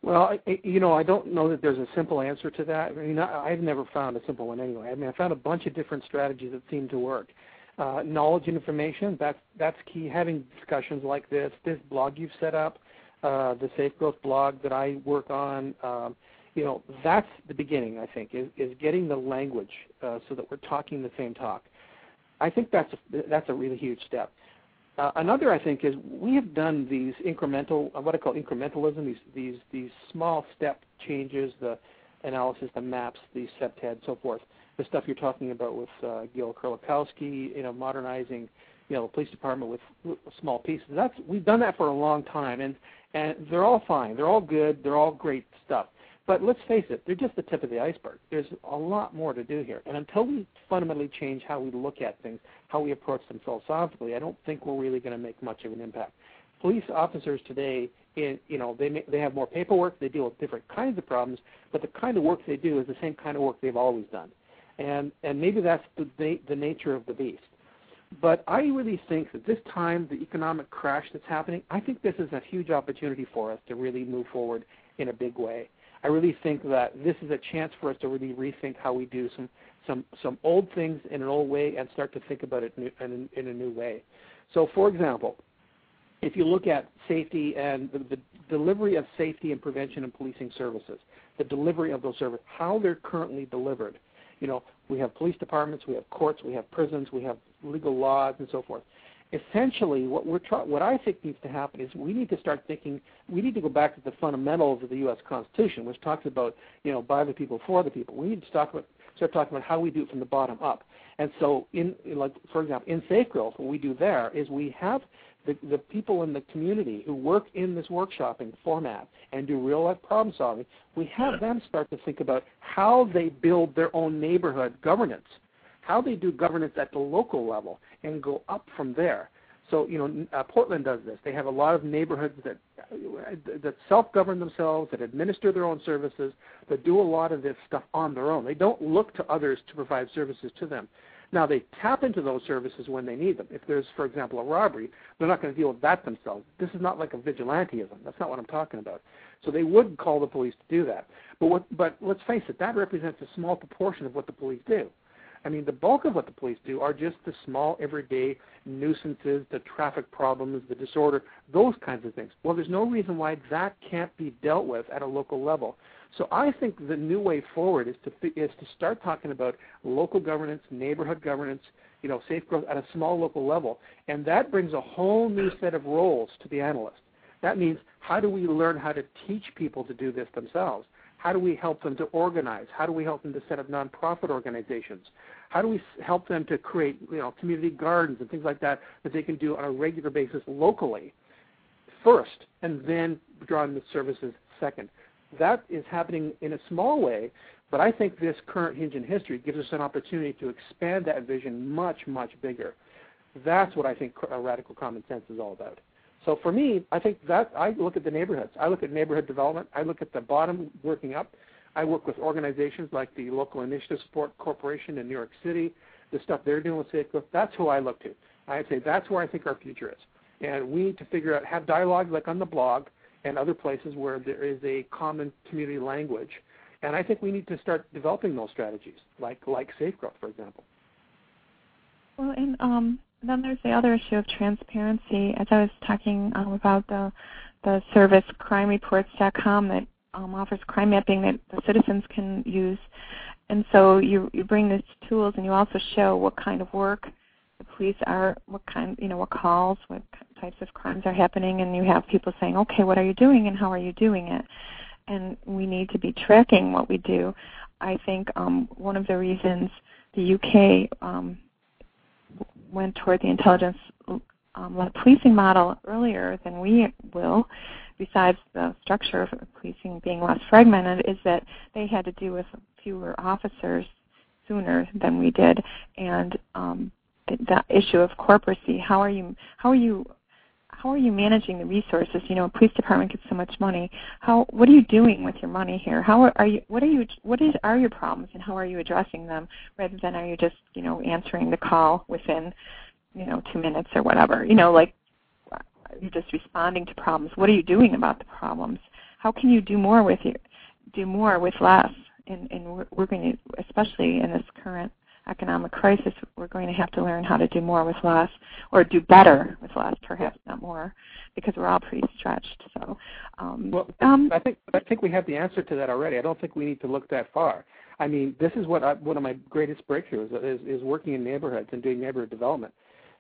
Well, you know, I don't know that there's a simple answer to that. I mean, I've never found a simple one anyway. I mean, I found a bunch of different strategies that seem to work. Uh, knowledge and information, that's, that's key. Having discussions like this, this blog you've set up, uh, the Safe Growth blog that I work on, um, you know, that's the beginning, I think, is, is getting the language uh, so that we're talking the same talk. I think that's a, that's a really huge step. Uh, another, I think, is we have done these incremental, uh, what I call incrementalism, these these these small step changes, the analysis, the maps, the CPTED, so forth. The stuff you're talking about with uh, Gil Kerlikowske, you know, modernizing, you know, the police department with, with small pieces. That's we've done that for a long time, and and they're all fine. They're all good. They're all great stuff. But let's face it, they're just the tip of the iceberg. There's a lot more to do here. And until we fundamentally change how we look at things, how we approach them philosophically, I don't think we're really going to make much of an impact. Police officers today, in, you know, they may, they have more paperwork, they deal with different kinds of problems, but the kind of work they do is the same kind of work they've always done. And and maybe that's the the nature of the beast. But I really think that this time, the economic crash that's happening, I think this is a huge opportunity for us to really move forward in a big way. I really think that this is a chance for us to really rethink how we do some some some old things in an old way and start to think about it in, in, in a new way. So, for example, if you look at safety and the, the delivery of safety and prevention and policing services, the delivery of those services, how they're currently delivered. You know, we have police departments, we have courts, we have prisons, we have legal laws, and so forth essentially what we're try- what I think needs to happen is we need to start thinking we need to go back to the fundamentals of the U.S. Constitution, which talks about you know by the people for the people. We need to talk about start talking about how we do it from the bottom up. And so in like for example in Safe Growth, what we do there is we have the, the people in the community who work in this workshopping format and do real life problem solving, we have them start to think about how they build their own neighborhood governance how they do governance at the local level and go up from there. So you know, uh, Portland does this. They have a lot of neighborhoods that that self-govern themselves, that administer their own services, that do a lot of this stuff on their own. They don't look to others to provide services to them. Now they tap into those services when they need them. If there's, for example, a robbery, they're not going to deal with that themselves. This is not like a vigilanteism. That's not what I'm talking about. So they would call the police to do that. But what, but let's face it, that represents a small proportion of what the police do. I mean, the bulk of what the police do are just the small, everyday nuisances, the traffic problems, the disorder, those kinds of things. Well, there's no reason why that can't be dealt with at a local level. So I think the new way forward is to is to start talking about local governance, neighborhood governance, you know, safe growth at a small local level, and that brings a whole new set of roles to the analyst. That means how do we learn how to teach people to do this themselves? How do we help them to organize? How do we help them to set up nonprofit organizations? How do we help them to create you know, community gardens and things like that that they can do on a regular basis locally first, and then draw in the services second? That is happening in a small way But I think this current hinge in history gives us an opportunity to expand that vision much, much bigger. That's what I think uh, radical common sense is all about. So for me, I think that I look at the neighborhoods. I look at neighborhood development. I look at the bottom working up. I work with organizations like the Local Initiative Support Corporation in New York City, the stuff they're doing with safe growth. That's who I look to. I'd say that's where I think our future is. And we need to figure out, have dialogue like on the blog and other places where there is a common community language. And I think we need to start developing those strategies, like like safe growth, for example. Well, and um, then there's the other issue of transparency. As I was talking um, about the the service crimereports.com that um, offers crime mapping that the citizens can use. And so you you bring these tools, and you also show what kind of work the police are, what kind, you know, what calls, what types of crimes are happening, and you have people saying, okay, what are you doing, and how are you doing it? And we need to be tracking what we do. I think um, one of the reasons the UK um, went toward the intelligence um, policing model earlier than we will, besides the structure of policing being less fragmented, is that they had to do with fewer officers sooner than we did, and um, the issue of corporacy. How are you? How are you? How are you managing the resources? You know, a police department gets so much money. How? What are you doing with your money here? How are, are you? What are you? What is are your problems, and how are you addressing them? Rather than are you just you know answering the call within you know two minutes or whatever? You know, like you're just responding to problems. What are you doing about the problems? How can you do more with you, do more with less? And, and we're, we're going to, especially in this current economic crisis, we're going to have to learn how to do more with less, or do better with less, perhaps not more, because we're all pretty stretched. So, um, well, um, I think I think we have the answer to that already. I don't think we need to look that far. I mean, this is what I, one of my greatest breakthroughs is, is working in neighborhoods and doing neighborhood development.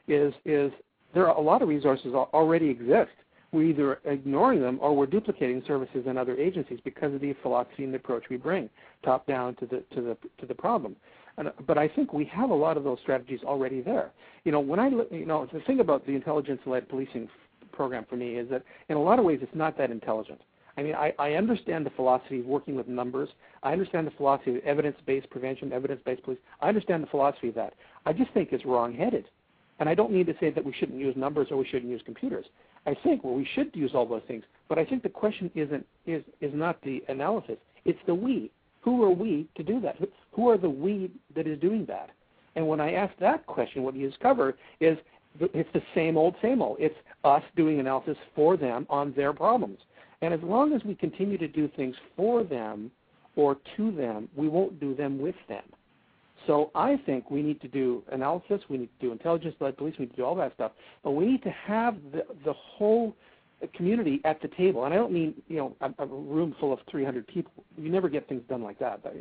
Is is there are a lot of resources already exist. We're either ignoring them or we're duplicating services in other agencies because of the philosophy and the approach we bring, top down to the to the to the problem. And, uh, but I think we have a lot of those strategies already there. You know, when I you know the thing about the intelligence-led policing program for me is that in a lot of ways it's not that intelligent. I mean, I, I understand the philosophy of working with numbers. I understand the philosophy of evidence-based prevention, evidence-based police. I understand the philosophy of that. I just think it's wrong-headed. And I don't mean to say that we shouldn't use numbers or we shouldn't use computers. I think well we should use all those things, but I think the question isn't is is not the analysis. It's the we. Who are we to do that? Who are the we that is doing that? And when I ask that question, what you discover is it's the same old, same old. It's us doing analysis for them on their problems. And as long as we continue to do things for them or to them, we won't do them with them. So I think we need to do analysis, we need to do intelligence-led police, we need to do all that stuff, but we need to have the, the whole community at the table. And I don't mean you know a, a room full of 300 people. You never get things done like that. But,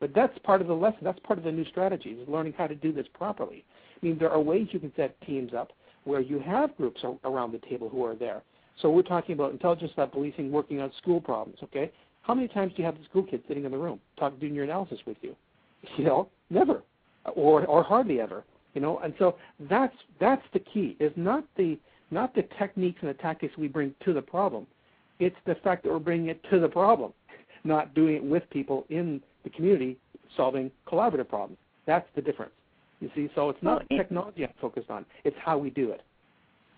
but that's part of the lesson. That's part of the new strategy is learning how to do this properly. I mean, there are ways you can set teams up where you have groups around the table who are there. So we're talking about intelligence about policing working on school problems. Okay, how many times do you have the school kids sitting in the room talking, doing your analysis with you? You know, never, or or hardly ever. You know, and so that's that's the key. Is not the not the techniques and the tactics we bring to the problem. It's the fact that we're bringing it to the problem, not doing it with people in the community solving collaborative problems. That's the difference. You see, so it's not well, technology I'm focused on. It's how we do it.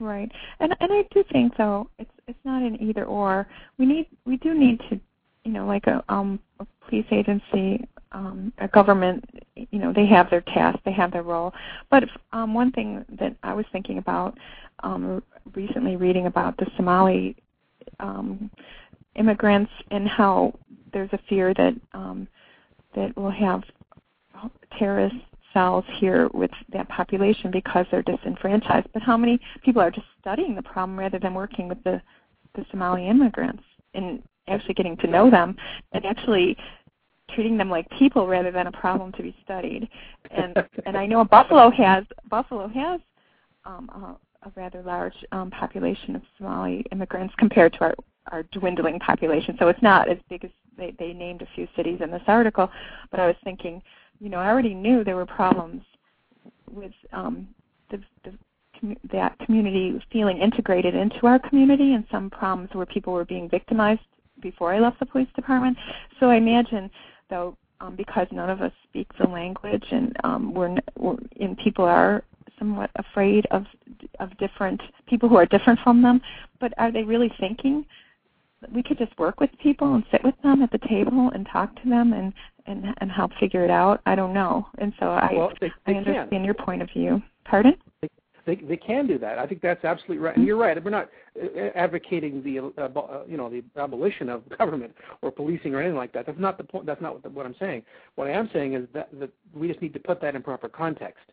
Right, and and I do think though it's it's not an either or. We need we do need to, you know, like a um a police agency um, a government, you know, they have their task, they have their role. But um, one thing that I was thinking about um, recently, reading about the Somali um, immigrants and how there's a fear that um, that we'll have terrorist cells here with that population because they're disenfranchised. But how many people are just studying the problem rather than working with the the Somali immigrants and actually getting to know them and actually treating them like people rather than a problem to be studied. And (laughs) and I know Buffalo has Buffalo has um, a, a rather large um, population of Somali immigrants compared to our our dwindling population. So it's not as big as they, they named a few cities in this article. But I was thinking, you know, I already knew there were problems with um, the, the that community feeling integrated into our community and some problems where people were being victimized before I left the police department. So I imagine though, um, because none of us speak the language, and um, we're, we're and people are somewhat afraid of of different people who are different from them. But are they really thinking? We could just work with people and sit with them at the table and talk to them and and and help figure it out. I don't know, and so I well, they, they I understand can. your point of view. Pardon? They, they can do that. I think that's absolutely right. And you're right. We're not uh, advocating the uh, uh, you know the abolition of (laughs) government or policing or anything like that. That's not the point. That's not what, the, what I'm saying. What I am saying is that, that we just need to put that in proper context.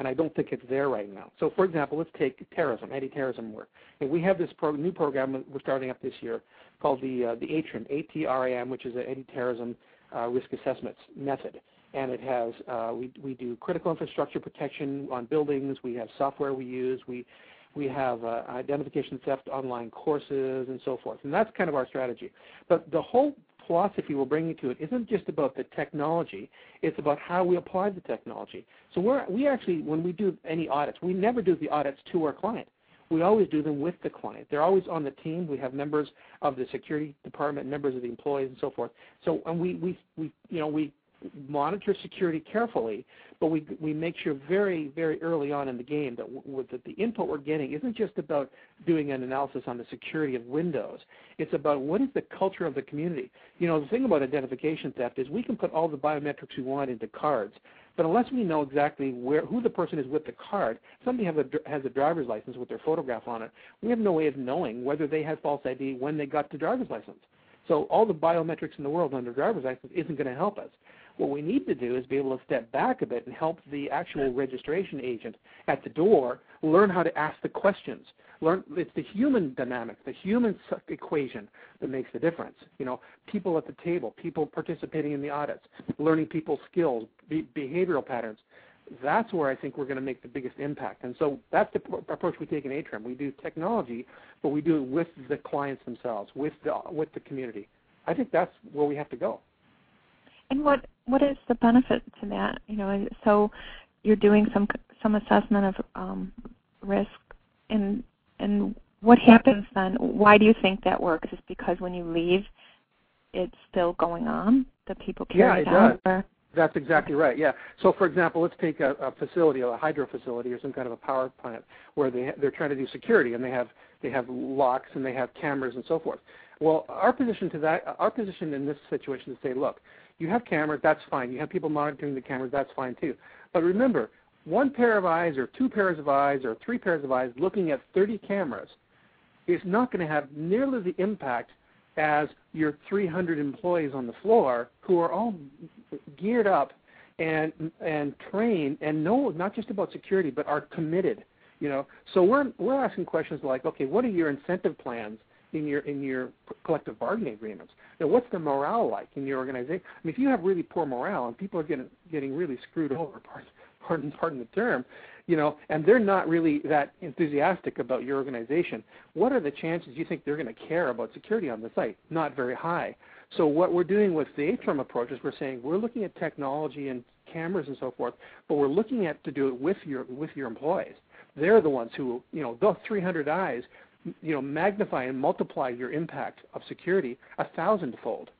And I don't think it's there right now. So, for example, let's take terrorism, anti-terrorism work. And we have this pro- new program we're starting up this year called the uh, the ATRIM, A-T-R-I-M, which is an anti-terrorism uh, risk assessments method and it has uh, we we do critical infrastructure protection on buildings. We have software we use. We we have uh, identification theft online courses and so forth, and that's kind of our strategy. But the whole philosophy we're bringing to it isn't just about the technology; it's about how we apply the technology. So we're we actually when we do any audits, we never do the audits to our client. We always do them with the client. They're always on the team. We have members of the security department, members of the employees, and so forth. So, and we, we, we, you know, we monitor security carefully, but we we make sure very very early on in the game that, w- that the input we're getting isn't just about doing an analysis on the security of Windows. It's about what is the culture of the community. You know, the thing about identification theft is we can put all the biometrics we want into cards, but unless we know exactly where who the person is with the card, somebody have a, has a driver's license with their photograph on it. We have no way of knowing whether they had false ID when they got the driver's license. So all the biometrics in the world their driver's license isn't going to help us. What we need to do is be able to step back a bit and help the actual registration agent at the door learn how to ask the questions. Learn it's the human dynamic, the human equation that makes the difference. You know, people at the table, people participating in the audits, learning people's skills, be, behavioral patterns. That's where I think we're going to make the biggest impact. And so that's the approach we take in ATRIM. We do technology, but we do it with the clients themselves, with the with the community. I think that's where we have to go. And what what is the benefit to that? You know, so you're doing some some assessment of um, risk, and and what happens then? Why do you think that works? Is because when you leave, it's still going on? The people carry yeah, it? Does. Or? That's exactly right. Yeah. So, for example, let's take a, a facility, a hydro facility, or some kind of a power plant where they they're trying to do security, and they have they have locks and they have cameras and so forth. Well, our position to that, our position in this situation is to say, look, you have cameras, that's fine. You have people monitoring the cameras, that's fine too. But remember, one pair of eyes or two pairs of eyes or three pairs of eyes looking at 30 cameras is not going to have nearly the impact as your 300 employees on the floor who are all geared up and and trained and know not just about security but are committed you know so we're we're asking questions like okay what are your incentive plans in your in your collective bargaining agreements. Now, what's the morale like in your organization? I mean, if you have really poor morale and people are getting getting really screwed over, (laughs) pardon pardon, the term, you know, and they're not really that enthusiastic about your organization, what are the chances you think they're going to care about security on the site? Not very high. So what we're doing with the ATRIM approach is we're saying we're looking at technology and cameras and so forth, but we're looking at to do it with your with your employees. They're the ones who, you know, those 300 eyes you know, magnify and multiply your impact of security a thousandfold.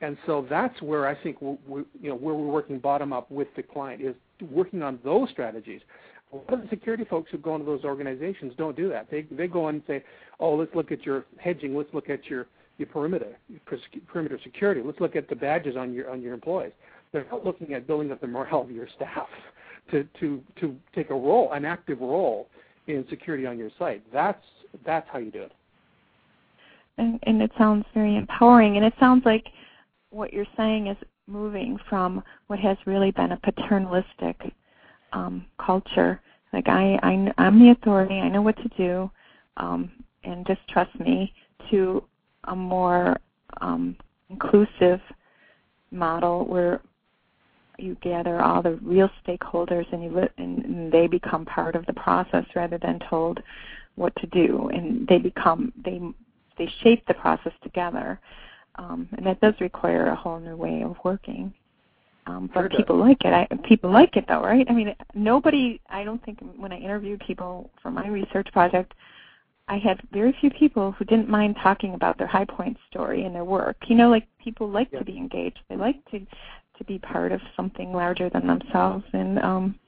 And so that's where I think we, you know where we're working bottom up with the client is working on those strategies. A lot of the security folks who go into those organizations don't do that. They they go in and say, oh, let's look at your hedging, let's look at your your perimeter perimeter security, let's look at the badges on your on your employees. They're not looking at building up the morale of your staff (laughs) to to to take a role, an active role in security on your site. That's that's how you do it. And, and it sounds very empowering. And it sounds like what you're saying is moving from what has really been a paternalistic um, culture, like I, I I'm the authority, I know what to do, um, and just trust me, to a more um, inclusive model where you gather all the real stakeholders and you li- and, and they become part of the process rather than told what to do, and they become they they shape the process together, um, and that does require a whole new way of working. Um, but sure people does. like it. I, people like it though, right? I mean, nobody. I don't think when I interviewed people for my research project, I had very few people who didn't mind talking about their high point story and their work. You know, like people like yeah. to be engaged. They like to to be part of something larger than themselves, and um,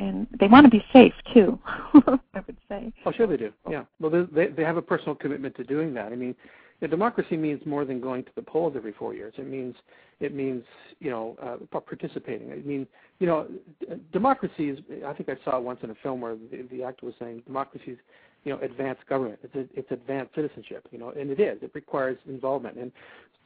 and they want to be safe too. (laughs) I would say. Oh, sure they do. Yeah. Well, they they have a personal commitment to doing that. I mean, you know, democracy means more than going to the polls every four years. It means it means you know uh, participating. I mean, you know, democracy is. I think I saw it once in a film where the, the actor was saying democracy is you know advanced government. It's a, it's advanced citizenship. You know, and it is. It requires involvement. And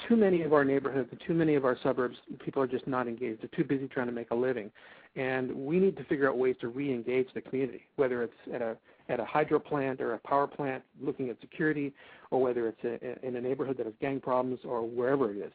too many of our neighborhoods and too many of our suburbs, people are just not engaged. They're too busy trying to make a living, and we need to figure out ways to re-engage the community, whether it's at a at a hydro plant or a power plant, looking at security, or whether it's a, in a neighborhood that has gang problems or wherever it is.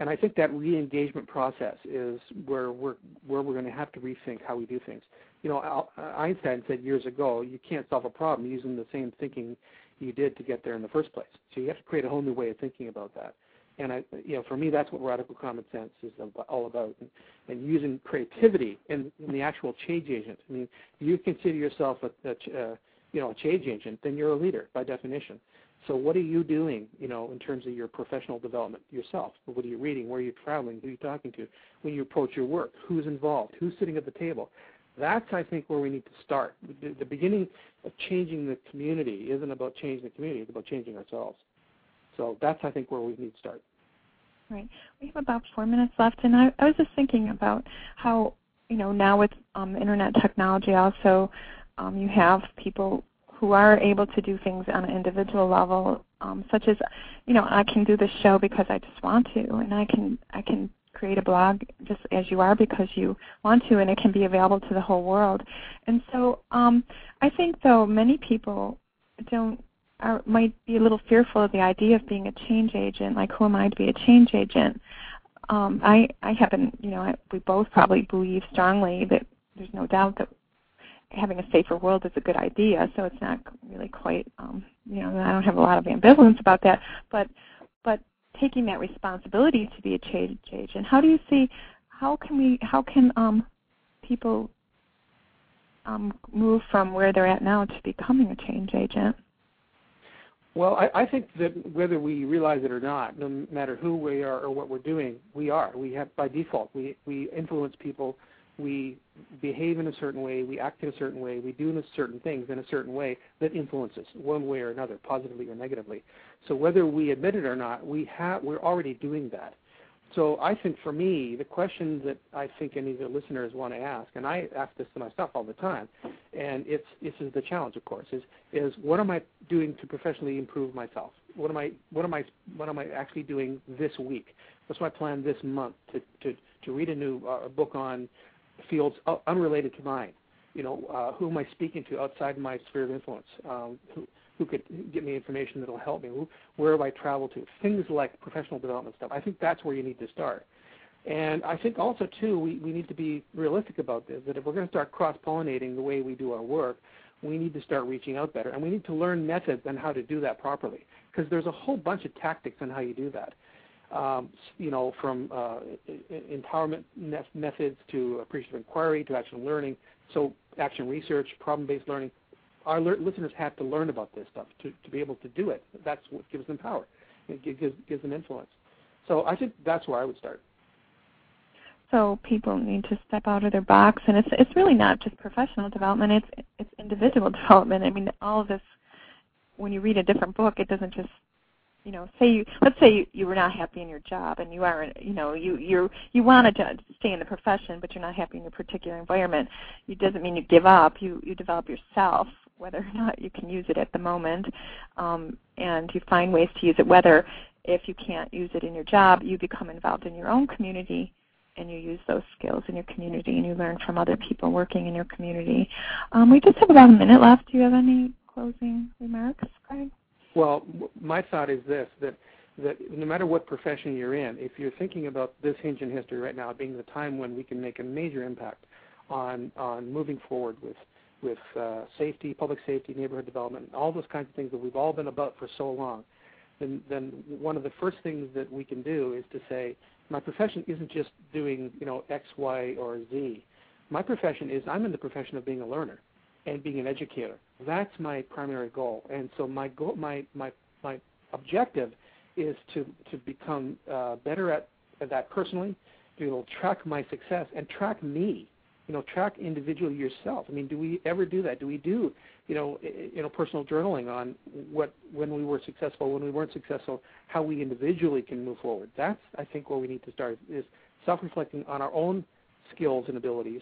And I think that re-engagement process is where we're where we're going to have to rethink how we do things. You know, Einstein said years ago, you can't solve a problem using the same thinking you did to get there in the first place. So you have to create a whole new way of thinking about that and I, you know, for me, that's what radical common sense is all about, and, and using creativity in the actual change agent. I mean, you consider yourself a, a uh, you know, a change agent, then you're a leader by definition. So what are you doing, you know, in terms of your professional development yourself? What are you reading? Where are you traveling? Who are you talking to? When you approach your work, who's involved? Who's sitting at the table? That's, I think, where we need to start. The, the beginning of changing the community isn't about changing the community; it's about changing ourselves. So that's, I think, where we need to start. Right. We have about four minutes left, and I, I was just thinking about how you know now with um, internet technology, also um, you have people who are able to do things on an individual level, um, such as you know I can do this show because I just want to, and I can I can create a blog just as you are because you want to, and it can be available to the whole world. And so um, I think though many people don't are, might be a little fearful of the idea of being a change agent. Like, who am I to be a change agent? Um, I I happen, you know, I, we both probably believe strongly that there's no doubt that having a safer world is a good idea. So it's not really quite, um, you know, I don't have a lot of ambivalence about that. But but taking that responsibility to be a change agent, how do you see? How can we? How can um, people um, move from where they're at now to becoming a change agent? Well, I, I think that whether we realize it or not, no matter who we are or what we're doing, we are. We have by default. We we influence people. We behave in a certain way. We act in a certain way. We do certain things in a certain way that influences one way or another, positively or negatively. So whether we admit it or not, we have we're already doing that. So I think for me, the question that I think any of the listeners want to ask, and I ask this to myself all the time, and it's this is the challenge, of course, is is what am I doing to professionally improve myself? What am I what am I what am I actually doing this week? What's my plan this month to to to read a new uh, book on fields unrelated to mine? You know, uh, who am I speaking to outside my sphere of influence? Um, who, who could give me information that'll help me? Where have I traveled to? Things like professional development stuff. I think that's where you need to start. And I think also too, we, we need to be realistic about this. That if we're going to start cross-pollinating the way we do our work, we need to start reaching out better, and we need to learn methods on how to do that properly. Because there's a whole bunch of tactics on how you do that. Um, you know, from uh, empowerment methods to appreciative inquiry to action learning. So action research, problem-based learning our listeners have to learn about this stuff to, to be able to do it. That's what gives them power. It gives, gives them influence. So I think that's where I would start. So people need to step out of their box, and it's it's really not just professional development; it's it's individual (laughs) development. I mean, all of this. When you read a different book, it doesn't just you know say you let's say you, you were not happy in your job and you are you know you you you want to stay in the profession but you're not happy in your particular environment it doesn't mean you give up you you develop yourself whether or not you can use it at the moment, um, and you find ways to use it. Whether if you can't use it in your job, you become involved in your own community and you use those skills in your community and you learn from other people working in your community. Um, we just have about a minute left. Do you have any closing remarks, Greg? Well, my thought is this: that that no matter what profession you're in, if you're thinking about this hinge in history right now being the time when we can make a major impact on on moving forward with with uh, safety, public safety, neighborhood development, all those kinds of things that we've all been about for so long, then, then one of the first things that we can do is to say, my profession isn't just doing you know X, Y, or Z. My profession is I'm in the profession of being a learner. and being an educator. That's my primary goal. And so my goal, my my my objective is to to become uh, better at, at that personally, to be able to track my success and track me. You know, track individually yourself. I mean, do we ever do that? Do we do, you know, you know, personal journaling on what when we were successful, when we weren't successful, how we individually can move forward? That's I think where we need to start is self-reflecting on our own skills and abilities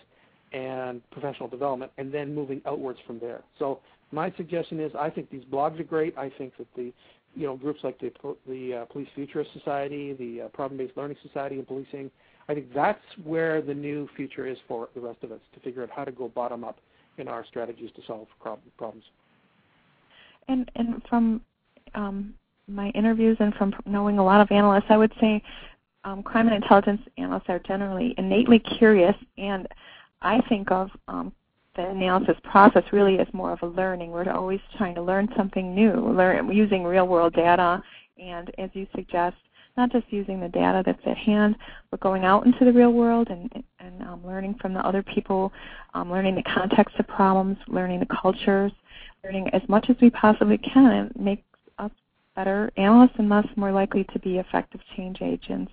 and professional development, and then moving outwards from there. So my suggestion is, I think these blogs are great. I think that the you know groups like the the uh, Police Futurist Society, the uh, Problem-Based Learning Society in policing, I think that's where the new future is for the rest of us to figure out how to go bottom up in our strategies to solve problems. And and from um, my interviews and from knowing a lot of analysts, I would say um, crime and intelligence analysts are generally innately curious, and I think of um, the analysis process really as more of a learning. We're always trying to learn something new, learn using real-world data, and as you suggest, not just using the data that's at hand, but going out into the real world and, and um, learning from the other people, um, learning the context of problems, learning the cultures, learning as much as we possibly can, and make us better analysts and thus more likely to be effective change agents.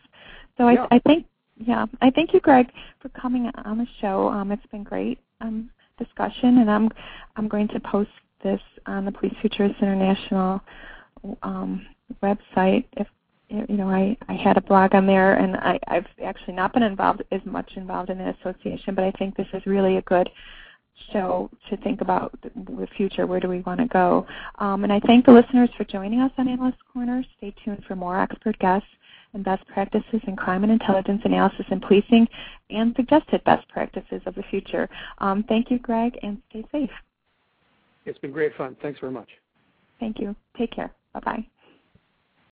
So yeah. I, I think, yeah, I thank you, Greg, for coming on the show. Um, it's been great um, discussion, and I'm I'm going to post this on the Police Futurists International um, website. If you know, I I had a blog on there, and I, I've actually not been involved as much involved in the association, but I think this is really a good show to think about the future. Where do we want to go? Um, and I thank the listeners for joining us on Analyst Corner. Stay tuned for more expert guests and best practices in crime and intelligence analysis and policing and suggested best practices of the future. Um, thank you, Greg, and stay safe. It's been great fun. Thanks very much. Thank you. Take care. Bye bye.